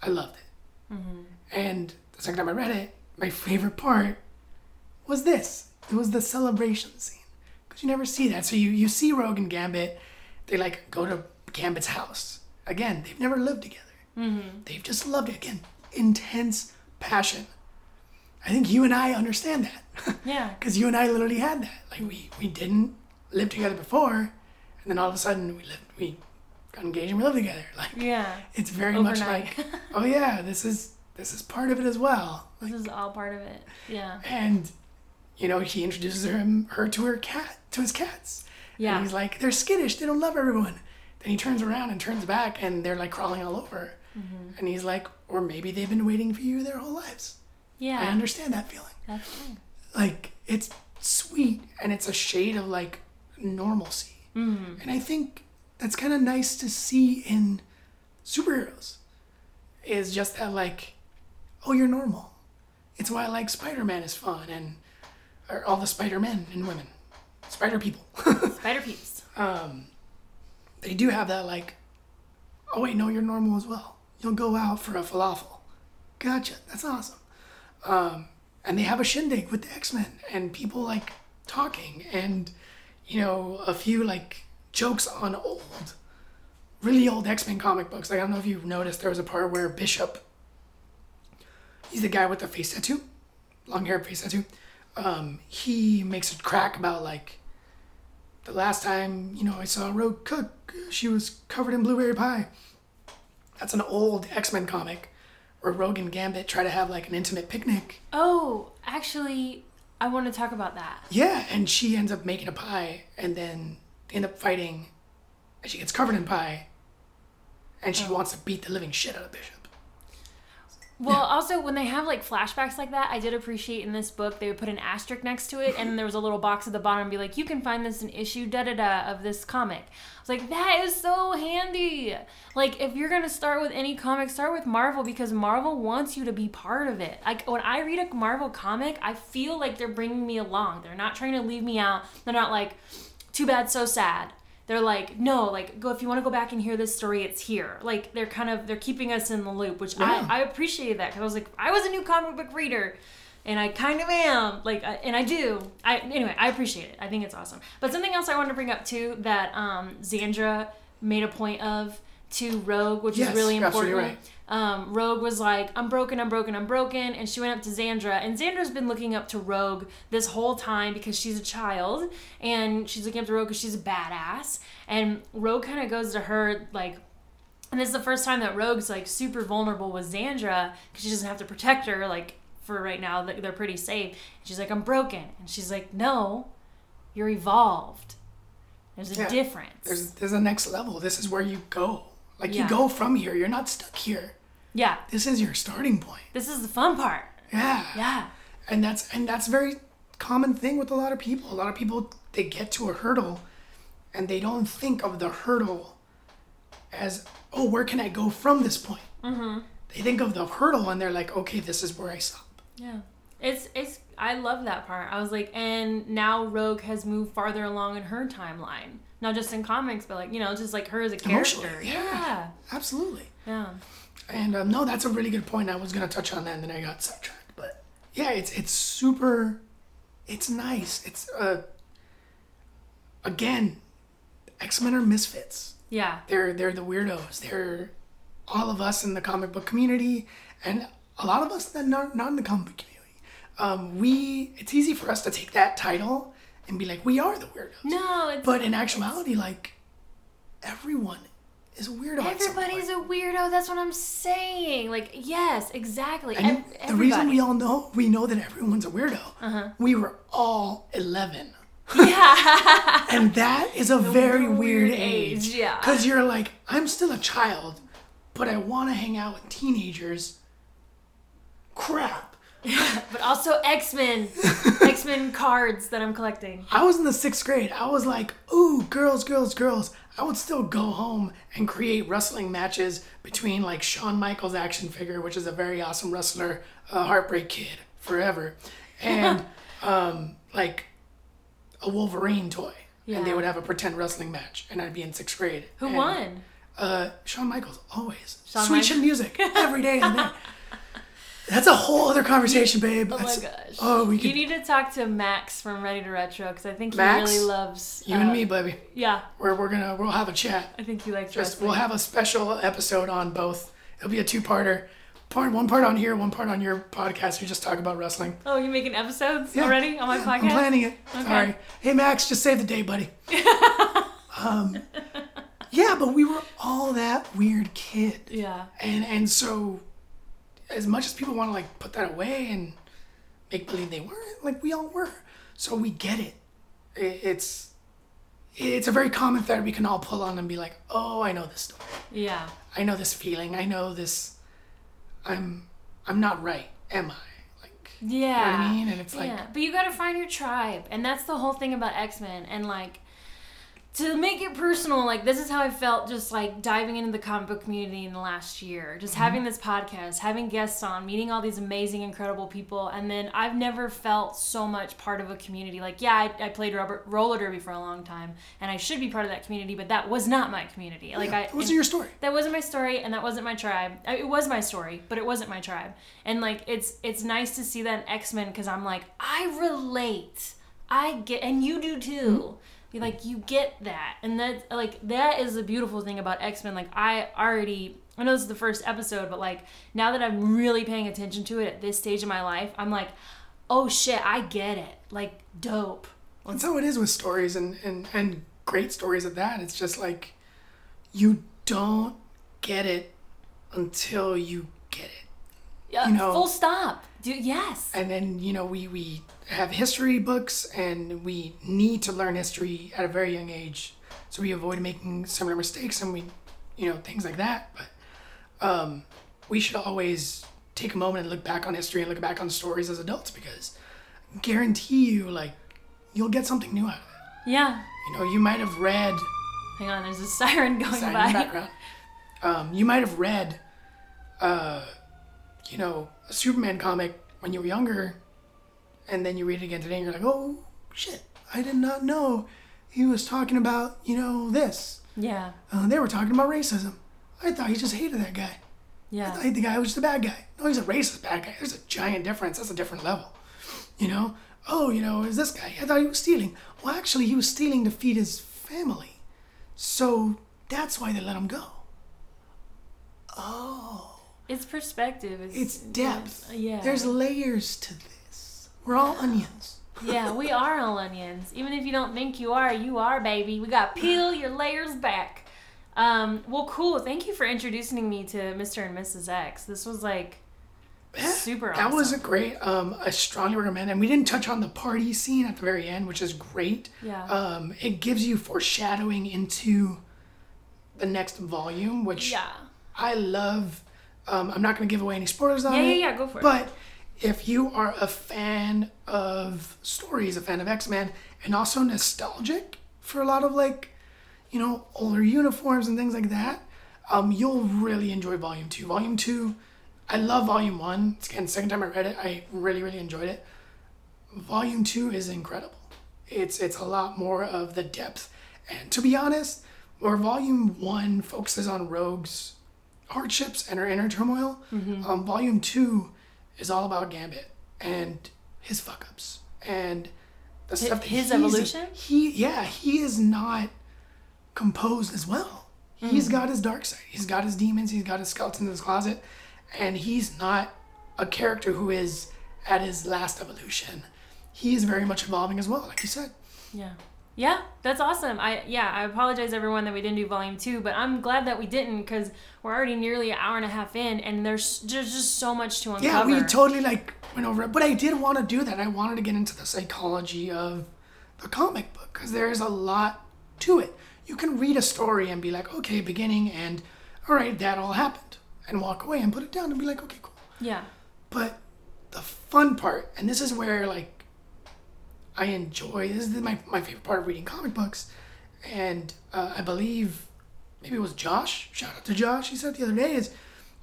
Speaker 4: I loved it.
Speaker 3: Mm-hmm.
Speaker 4: And the second time I read it, my favorite part was this. It was the celebration scene. Because you never see that. So you, you see Rogue and Gambit, they like go to Gambit's house. Again, they've never lived together.
Speaker 3: Mm-hmm.
Speaker 4: They've just loved it. Again, intense passion. I think you and I understand that. [laughs]
Speaker 3: Yeah.
Speaker 4: Because you and I literally had that. Like we, we didn't live together before, and then all of a sudden we lived we got engaged and we lived together. Like
Speaker 3: Yeah.
Speaker 4: it's very much like, [laughs] oh yeah, this is this is part of it as well. Like,
Speaker 3: This is all part of it. Yeah.
Speaker 4: and you know he introduces her her to her cat to his cats.
Speaker 3: Yeah.
Speaker 4: And he's like, they're skittish. They don't love everyone. Then he turns around and turns back, and they're like crawling all over.
Speaker 3: Mm-hmm.
Speaker 4: And he's like, or maybe they've been waiting for you their whole lives.
Speaker 3: Yeah.
Speaker 4: I understand that feeling.
Speaker 3: That's fine.
Speaker 4: Like it's sweet, and it's a shade of like normalcy.
Speaker 3: Mm-hmm.
Speaker 4: And I think that's kind of nice to see in superheroes. Is just that like, oh, you're normal. It's why I like Spider Man is fun, and or all the Spider Men and women, Spider people. [laughs]
Speaker 3: Spider peeps.
Speaker 4: um, they do have that like, oh wait, no, you're normal as well. You'll go out for a falafel. Gotcha. That's awesome. Um, and they have a shindig with the X Men and people like talking and you know a few like jokes on old, really old X Men comic books. Like I don't know if you've noticed, there was a part where Bishop, he's the guy with the face tattoo, long hair face tattoo. Um, he makes a crack about like the last time you know I saw Rogue Cook, she was covered in blueberry pie. That's an old X Men comic where Rogue and Gambit try to have like an intimate picnic.
Speaker 3: Oh, actually, I want to talk about that.
Speaker 4: Yeah, and she ends up making a pie, and then they end up fighting, and she gets covered in pie, and she wants to beat the living shit out of Bishop.
Speaker 3: Well, also when they have like flashbacks like that, I did appreciate in this book they would put an asterisk next to it, and then there was a little box at the bottom and be like, "You can find this in issue da da da of this comic." I was like, "That is so handy." Like, if you're gonna start with any comic, start with Marvel because Marvel wants you to be part of it. Like when I read a Marvel comic, I feel like they're bringing me along. They're not trying to leave me out. They're not like, "Too bad, so sad." They're like no like go if you want to go back and hear this story it's here like they're kind of they're keeping us in the loop which
Speaker 4: Yeah.
Speaker 3: I, I appreciated that because i was like i was a new comic book reader and i kind of am like I, and i do i anyway i appreciate it i think it's awesome but something else i wanted to bring up too that um Xandra made a point of to Rogue, which
Speaker 4: Yes,
Speaker 3: is really important.
Speaker 4: absolutely
Speaker 3: Um, Rogue was like, I'm broken, I'm broken, I'm broken. And she went up to Xandra. And Xandra's been looking up to Rogue this whole time because she's a child. And she's looking up to Rogue because she's a badass. And Rogue kind of goes to her, like, and this is the first time that Rogue's like super vulnerable with Xandra because she doesn't have to protect her, like, for right now. They're pretty safe. And she's like, I'm broken. And she's like, No, you're evolved. There's a
Speaker 4: Yeah.
Speaker 3: difference.
Speaker 4: There's there's a next level. This is where you go. Like
Speaker 3: Yeah.
Speaker 4: you go from here. You're not stuck here.
Speaker 3: Yeah,
Speaker 4: This is your starting point.
Speaker 3: this is the fun part.
Speaker 4: Yeah.
Speaker 3: Yeah.
Speaker 4: And that's and that's a very common thing with a lot of people. A lot of people they get to a hurdle and they don't think of the hurdle as oh where can I go from this point? Mm-hmm. They think of the hurdle and they're like okay this is where I stop.
Speaker 3: Yeah. It's it's I love that part. I was like and now Rogue has moved farther along in her timeline. Not just in comics, but like, you know, just like her as a character. Yeah.
Speaker 4: yeah. Absolutely.
Speaker 3: Yeah.
Speaker 4: And um, no, that's a really good point. I was gonna touch on that, and then I got sidetracked. But yeah, it's it's super, it's nice. It's uh, again, X Men are misfits.
Speaker 3: Yeah.
Speaker 4: They're they're the weirdos. They're all of us in the comic book community, and a lot of us that not not in the comic book community. Um, we it's easy for us to take that title and be like, we are the weirdos.
Speaker 3: No, it's
Speaker 4: But in actuality, like everyone is a weirdo.
Speaker 3: everybody's a weirdo. That's what I'm saying. Like, yes, exactly.
Speaker 4: And
Speaker 3: Ev-
Speaker 4: the reason we all know we know that everyone's a weirdo. Uh-huh. We were all eleven,
Speaker 3: Yeah.
Speaker 4: and that is a very
Speaker 3: weird
Speaker 4: weird,
Speaker 3: age,
Speaker 4: age.
Speaker 3: yeah.
Speaker 4: because you're like, I'm still a child, but I want to hang out with teenagers. Crap. [laughs]
Speaker 3: but also X-Men. [laughs] X-Men cards that I'm collecting.
Speaker 4: I was in the sixth grade. I was like, ooh, girls, girls, girls. I would still go home and create wrestling matches between like Shawn Michaels action figure, which is a very awesome wrestler, uh, Heartbreak Kid, forever, [laughs] and um, like a Wolverine toy. And they would have a pretend wrestling match, and I'd be in sixth grade.
Speaker 3: Who
Speaker 4: And,
Speaker 3: won?
Speaker 4: Uh, Shawn Michaels, always.
Speaker 3: Shawn
Speaker 4: Sweet
Speaker 3: Michaels.
Speaker 4: music every day and night. That's a whole other conversation, babe.
Speaker 3: Oh my
Speaker 4: That's-
Speaker 3: gosh.
Speaker 4: Oh, we
Speaker 3: You need to talk to Max from Ready to Retro because I think he
Speaker 4: Max?
Speaker 3: really loves
Speaker 4: You
Speaker 3: uh,
Speaker 4: and me, baby.
Speaker 3: Yeah,
Speaker 4: We're, we're gonna we'll have a chat.
Speaker 3: I think he likes
Speaker 4: Just
Speaker 3: wrestling.
Speaker 4: we'll have a special episode on both. It'll be a two-parter. Part one part on here, one part on your podcast. We just talk about wrestling.
Speaker 3: Oh, you're making episodes
Speaker 4: Yeah.
Speaker 3: already on my
Speaker 4: Yeah,
Speaker 3: podcast?
Speaker 4: I'm planning it. Sorry. Hey Max, just save the day, buddy. [laughs] um, yeah, but we were all that weird kid,
Speaker 3: Yeah.
Speaker 4: and and so as much as people want to like put that away and make believe they weren't, like we all were. So we get it. it it's it's a very common thread we can all pull on and be like, oh, I know this story.
Speaker 3: Yeah.
Speaker 4: I know this feeling. I know this. I'm I'm not right, am I? Like,
Speaker 3: Yeah.
Speaker 4: you know what I mean? And it's like,
Speaker 3: yeah, but you gotta find your tribe, and that's the whole thing about X Men. And like, to make it personal, like this is how I felt just like diving into the comic book community in the last year, just
Speaker 4: Mm-hmm.
Speaker 3: having this podcast, having guests on, meeting all these amazing, incredible people, and then I've never felt so much part of a community. Like, yeah, I, I played rubber, roller derby for a long time, and I should be part of that community, but that was not my community. Like,
Speaker 4: yeah,
Speaker 3: I
Speaker 4: it wasn't your story.
Speaker 3: that wasn't my story and that wasn't my tribe I- it was my story but it wasn't my tribe and like it's it's nice to see that in x-men because i'm like i relate i get and you do too You like you get that and that like that is the beautiful thing about x-men. Like i already i know this is the first episode but like now that i'm really paying attention to it at this stage of my life i'm like oh shit i get it. Like dope.
Speaker 4: That's how it is with stories and, and, and great stories at that. It's just like you don't get it until you get it.
Speaker 3: yeah,
Speaker 4: You know-
Speaker 3: full stop dude yes
Speaker 4: And then, you know, we, we have history books and we need to learn history at a very young age. So we avoid making similar mistakes and we, you know, things like that. But um, we should always take a moment and look back on history and look back on stories as adults because I guarantee you, like, you'll get something new out of it.
Speaker 3: yeah
Speaker 4: You know, you might have read
Speaker 3: hang on there's a siren going
Speaker 4: in
Speaker 3: by
Speaker 4: the background. Um, you might have read, uh, you know, a Superman comic when you were younger, and then you read it again today, and you're like, oh shit, I did not know he was talking about, you know, this.
Speaker 3: yeah
Speaker 4: Uh, they were talking about racism. I thought he just hated that guy.
Speaker 3: Yeah.
Speaker 4: I thought the guy was just a bad guy. No, he's a racist bad guy. There's a giant difference. That's a different level. You know? Oh, you know, is this guy? I thought he was stealing. Well, actually, he was stealing to feed his family. So that's why they let him go.
Speaker 3: It's perspective. It's,
Speaker 4: It's depth.
Speaker 3: Yeah.
Speaker 4: There's layers to this. We're all onions.
Speaker 3: yeah, we are all onions. Even if you don't think you are, you are, baby. We got peel your layers back. Um, well, cool. Thank you for introducing me to Mr. and Mrs. X. This was like super
Speaker 4: That was a great. Um, I strongly recommend. And we didn't touch on the party scene at the very end, which is great.
Speaker 3: Yeah.
Speaker 4: Um, it gives you foreshadowing into the next volume, which
Speaker 3: yeah.
Speaker 4: I love. Um, I'm not going to give away any spoilers on
Speaker 3: Yeah,
Speaker 4: it.
Speaker 3: yeah, yeah, go for it.
Speaker 4: But if you are a fan of stories, a fan of X Men, and also nostalgic for a lot of like, you know, older uniforms and things like that, um, you'll really enjoy Volume Two. Volume Two, I love Volume One. It's again second time I read it. I really, really enjoyed it. Volume Two is incredible. It's it's a lot more of the depth, and to be honest, where Volume One focuses on Rogue's hardships and her inner turmoil, um, Volume Two is all about Gambit and his fuck ups and the stuff that
Speaker 3: his evolution?
Speaker 4: He yeah, he is not composed as well. He's got his dark side. He's got his demons. He's got his skeletons in his closet, and he's not a character who is at his last evolution. He is very much evolving as well, like you said.
Speaker 3: Yeah. Yeah, that's awesome. I yeah, I apologize everyone that we didn't do volume two, but I'm glad that we didn't because we're already nearly an hour and a half in, and there's there's just so much to uncover.
Speaker 4: Yeah, we totally like went over it, but I did want to do that. I wanted to get into the psychology of the comic book because there's a lot to it. You can read a story and be like, okay, beginning and all right, that all happened, and walk away and put it down and be like, okay, cool.
Speaker 3: yeah,
Speaker 4: But the fun part, and this is where like I enjoy. This is my my favorite part of reading comic books, and uh, I believe maybe it was Josh. Shout out to Josh. He said the other day is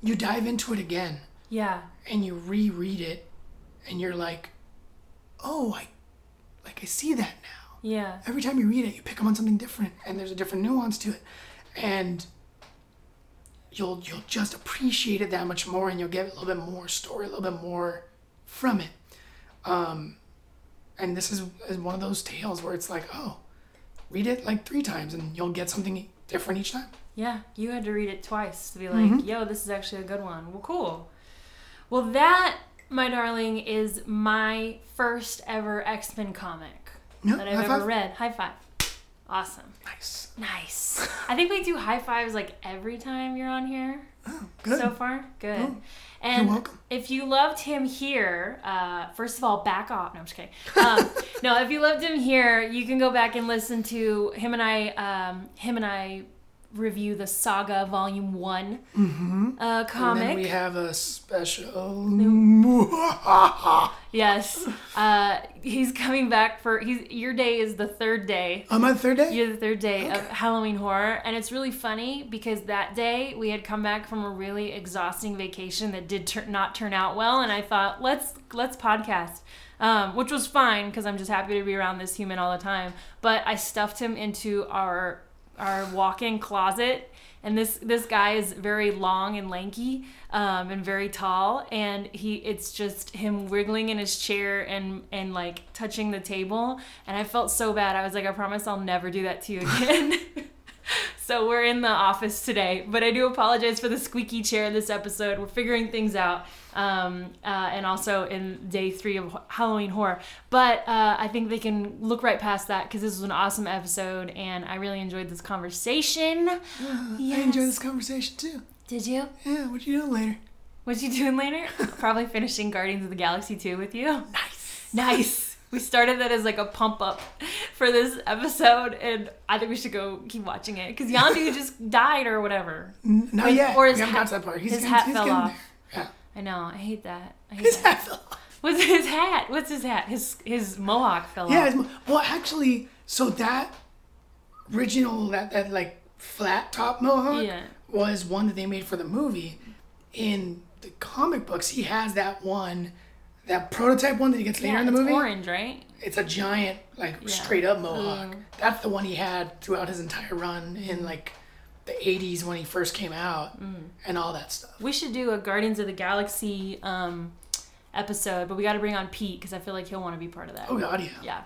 Speaker 4: you dive into it again
Speaker 3: yeah,
Speaker 4: and you reread it, and you're like, oh, I like I see that now.
Speaker 3: yeah,
Speaker 4: Every time you read it, you pick up on something different, and there's a different nuance to it, and you'll you'll just appreciate it that much more, and you'll get a little bit more story, a little bit more from it. Um, and this is, is one of those tales where it's like, oh, read it like three times, and you'll get something different each time.
Speaker 3: yeah. You had to read it twice to be like,
Speaker 4: Mm-hmm.
Speaker 3: yo, this is actually a good one. Well, cool. Well, that, my darling, is my first ever X Men comic
Speaker 4: Yeah,
Speaker 3: that I've ever
Speaker 4: five.
Speaker 3: read. High five. Awesome.
Speaker 4: Nice.
Speaker 3: Nice. I think we do high fives like every time you're on here. [gasps]
Speaker 4: Good.
Speaker 3: So far, good.
Speaker 4: Oh,
Speaker 3: and
Speaker 4: welcome.
Speaker 3: if you loved him here, uh, first of all, back off. No, I'm just kidding. Um, [laughs] no, if you loved him here, you can go back and listen to him and I. Um, him and I review the Saga Volume One uh,
Speaker 4: Mm-hmm. And
Speaker 3: comic.
Speaker 4: then we have a special. [laughs]
Speaker 3: yes, uh, he's coming back for. He's your day is the third day.
Speaker 4: I'm On my third day?
Speaker 3: You're the third day of Halloween horror, and it's really funny because that day we had come back from a really exhausting vacation that did tur- not turn out well, and I thought let's let's podcast, um, which was fine because I'm just happy to be around this human all the time. But I stuffed him into our our walk-in closet, and this this guy is very long and lanky um, and very tall, and he it's just him wiggling in his chair and and like touching the table, and I felt so bad. I was like, I promise I'll never do that to you again. [laughs] So we're in the office today, but I do apologize for the squeaky chair in this episode. We're figuring things out, um, uh, and also in day three of Halloween horror. But uh, I think they can look right past that because this was an awesome episode, and I really enjoyed this conversation.
Speaker 4: Yeah, [gasps] I enjoyed this conversation too.
Speaker 3: Did you?
Speaker 4: Yeah, what you doing later?
Speaker 3: What you doing later? [laughs] Probably finishing Guardians of the Galaxy 2 with you.
Speaker 4: Nice.
Speaker 3: Nice. We started that as like a pump up for this episode, and I think we should go keep watching it because Yondu [laughs] just died or whatever.
Speaker 4: Not
Speaker 3: Wait,
Speaker 4: yet.
Speaker 3: or his
Speaker 4: we haven't
Speaker 3: hat-
Speaker 4: got to that part. He's
Speaker 3: his hat
Speaker 4: he's
Speaker 3: fell off.
Speaker 4: Yeah.
Speaker 3: I know. I hate that. I hate
Speaker 4: His
Speaker 3: that.
Speaker 4: hat fell off.
Speaker 3: What's his hat? What's his hat? His his mohawk fell
Speaker 4: Yeah.
Speaker 3: off.
Speaker 4: Mo- well, actually, so that original, that, that like flat top mohawk
Speaker 3: Yeah.
Speaker 4: was one that they made for the movie. In the comic books, he has that one, that prototype one that he gets later
Speaker 3: Yeah,
Speaker 4: in the
Speaker 3: it's
Speaker 4: movie.
Speaker 3: orange, right?
Speaker 4: It's a giant, like straight up mohawk.
Speaker 3: Mm.
Speaker 4: That's the one he had throughout his entire run in like the 80s when he first came out
Speaker 3: Mm.
Speaker 4: and all that stuff.
Speaker 3: We should do a Guardians of the Galaxy um, episode, but we got to bring on Pete because I feel like he'll want to be part of that.
Speaker 4: Oh, God, yeah.
Speaker 3: Yeah.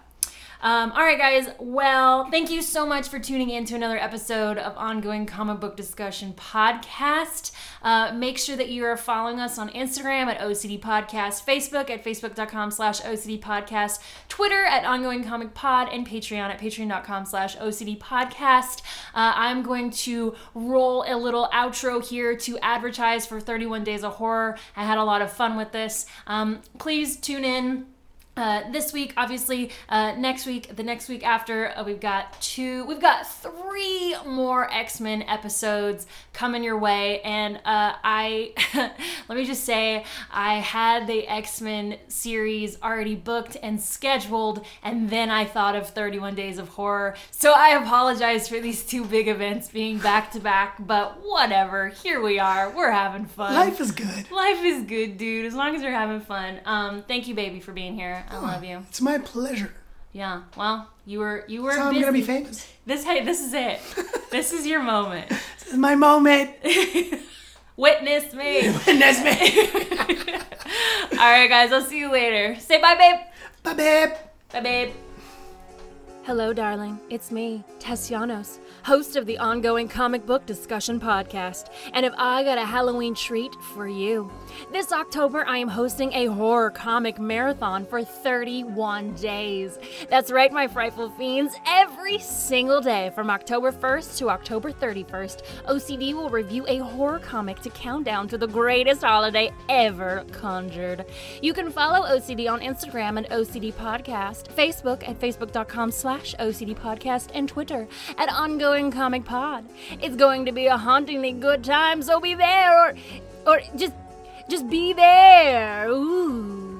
Speaker 3: Um, all right, guys. Well, thank you so much for tuning in to another episode of Ongoing Comic Book Discussion Podcast. Uh, make sure that you are following us on Instagram at OCD Podcast, Facebook at facebook.com slash OCD Podcast, Twitter at Ongoing Comic Pod, and Patreon at patreon.com slash OCD Podcast. Uh, I'm going to roll a little outro here to advertise for 31 Days of Horror. I had a lot of fun with this. Um, please tune in uh, this week, obviously, uh, next week, the next week after, uh, we've got two, we've got three more X Men episodes coming your way. And uh, I, [laughs] let me just say, I had the X Men series already booked and scheduled, and then I thought of 31 Days of Horror. So I apologize for these two big events being back to back, but whatever. Here we are. We're having fun.
Speaker 4: Life is good.
Speaker 3: Life is good, dude. As long as you're having fun. Um, thank you, baby, for being here. I love you.
Speaker 4: It's my pleasure.
Speaker 3: Yeah. Well, you were you were
Speaker 4: That's how I'm gonna be famous.
Speaker 3: This hey, this is it. this is your moment. [laughs]
Speaker 4: This is my moment. [laughs]
Speaker 3: Witness me. [laughs]
Speaker 4: Witness me.
Speaker 3: All right, guys. I'll see you later. Say bye, babe.
Speaker 4: Bye, babe.
Speaker 3: Bye, babe. Hello, darling. It's me, Tess Llanos, host of the ongoing comic book discussion podcast. And if I got a Halloween treat for you, this October I am hosting a horror comic marathon for 31 days. That's right, my frightful fiends. Every single day from October 1st to October 31st, OCD will review a horror comic to count down to the greatest holiday ever conjured. You can follow OCD on Instagram at OCD Podcast, Facebook at facebook.com slash OCD Podcast, and Twitter at Ongoing Comic Pod. It's going to be a hauntingly good time, so be there or or just just be there. Ooh.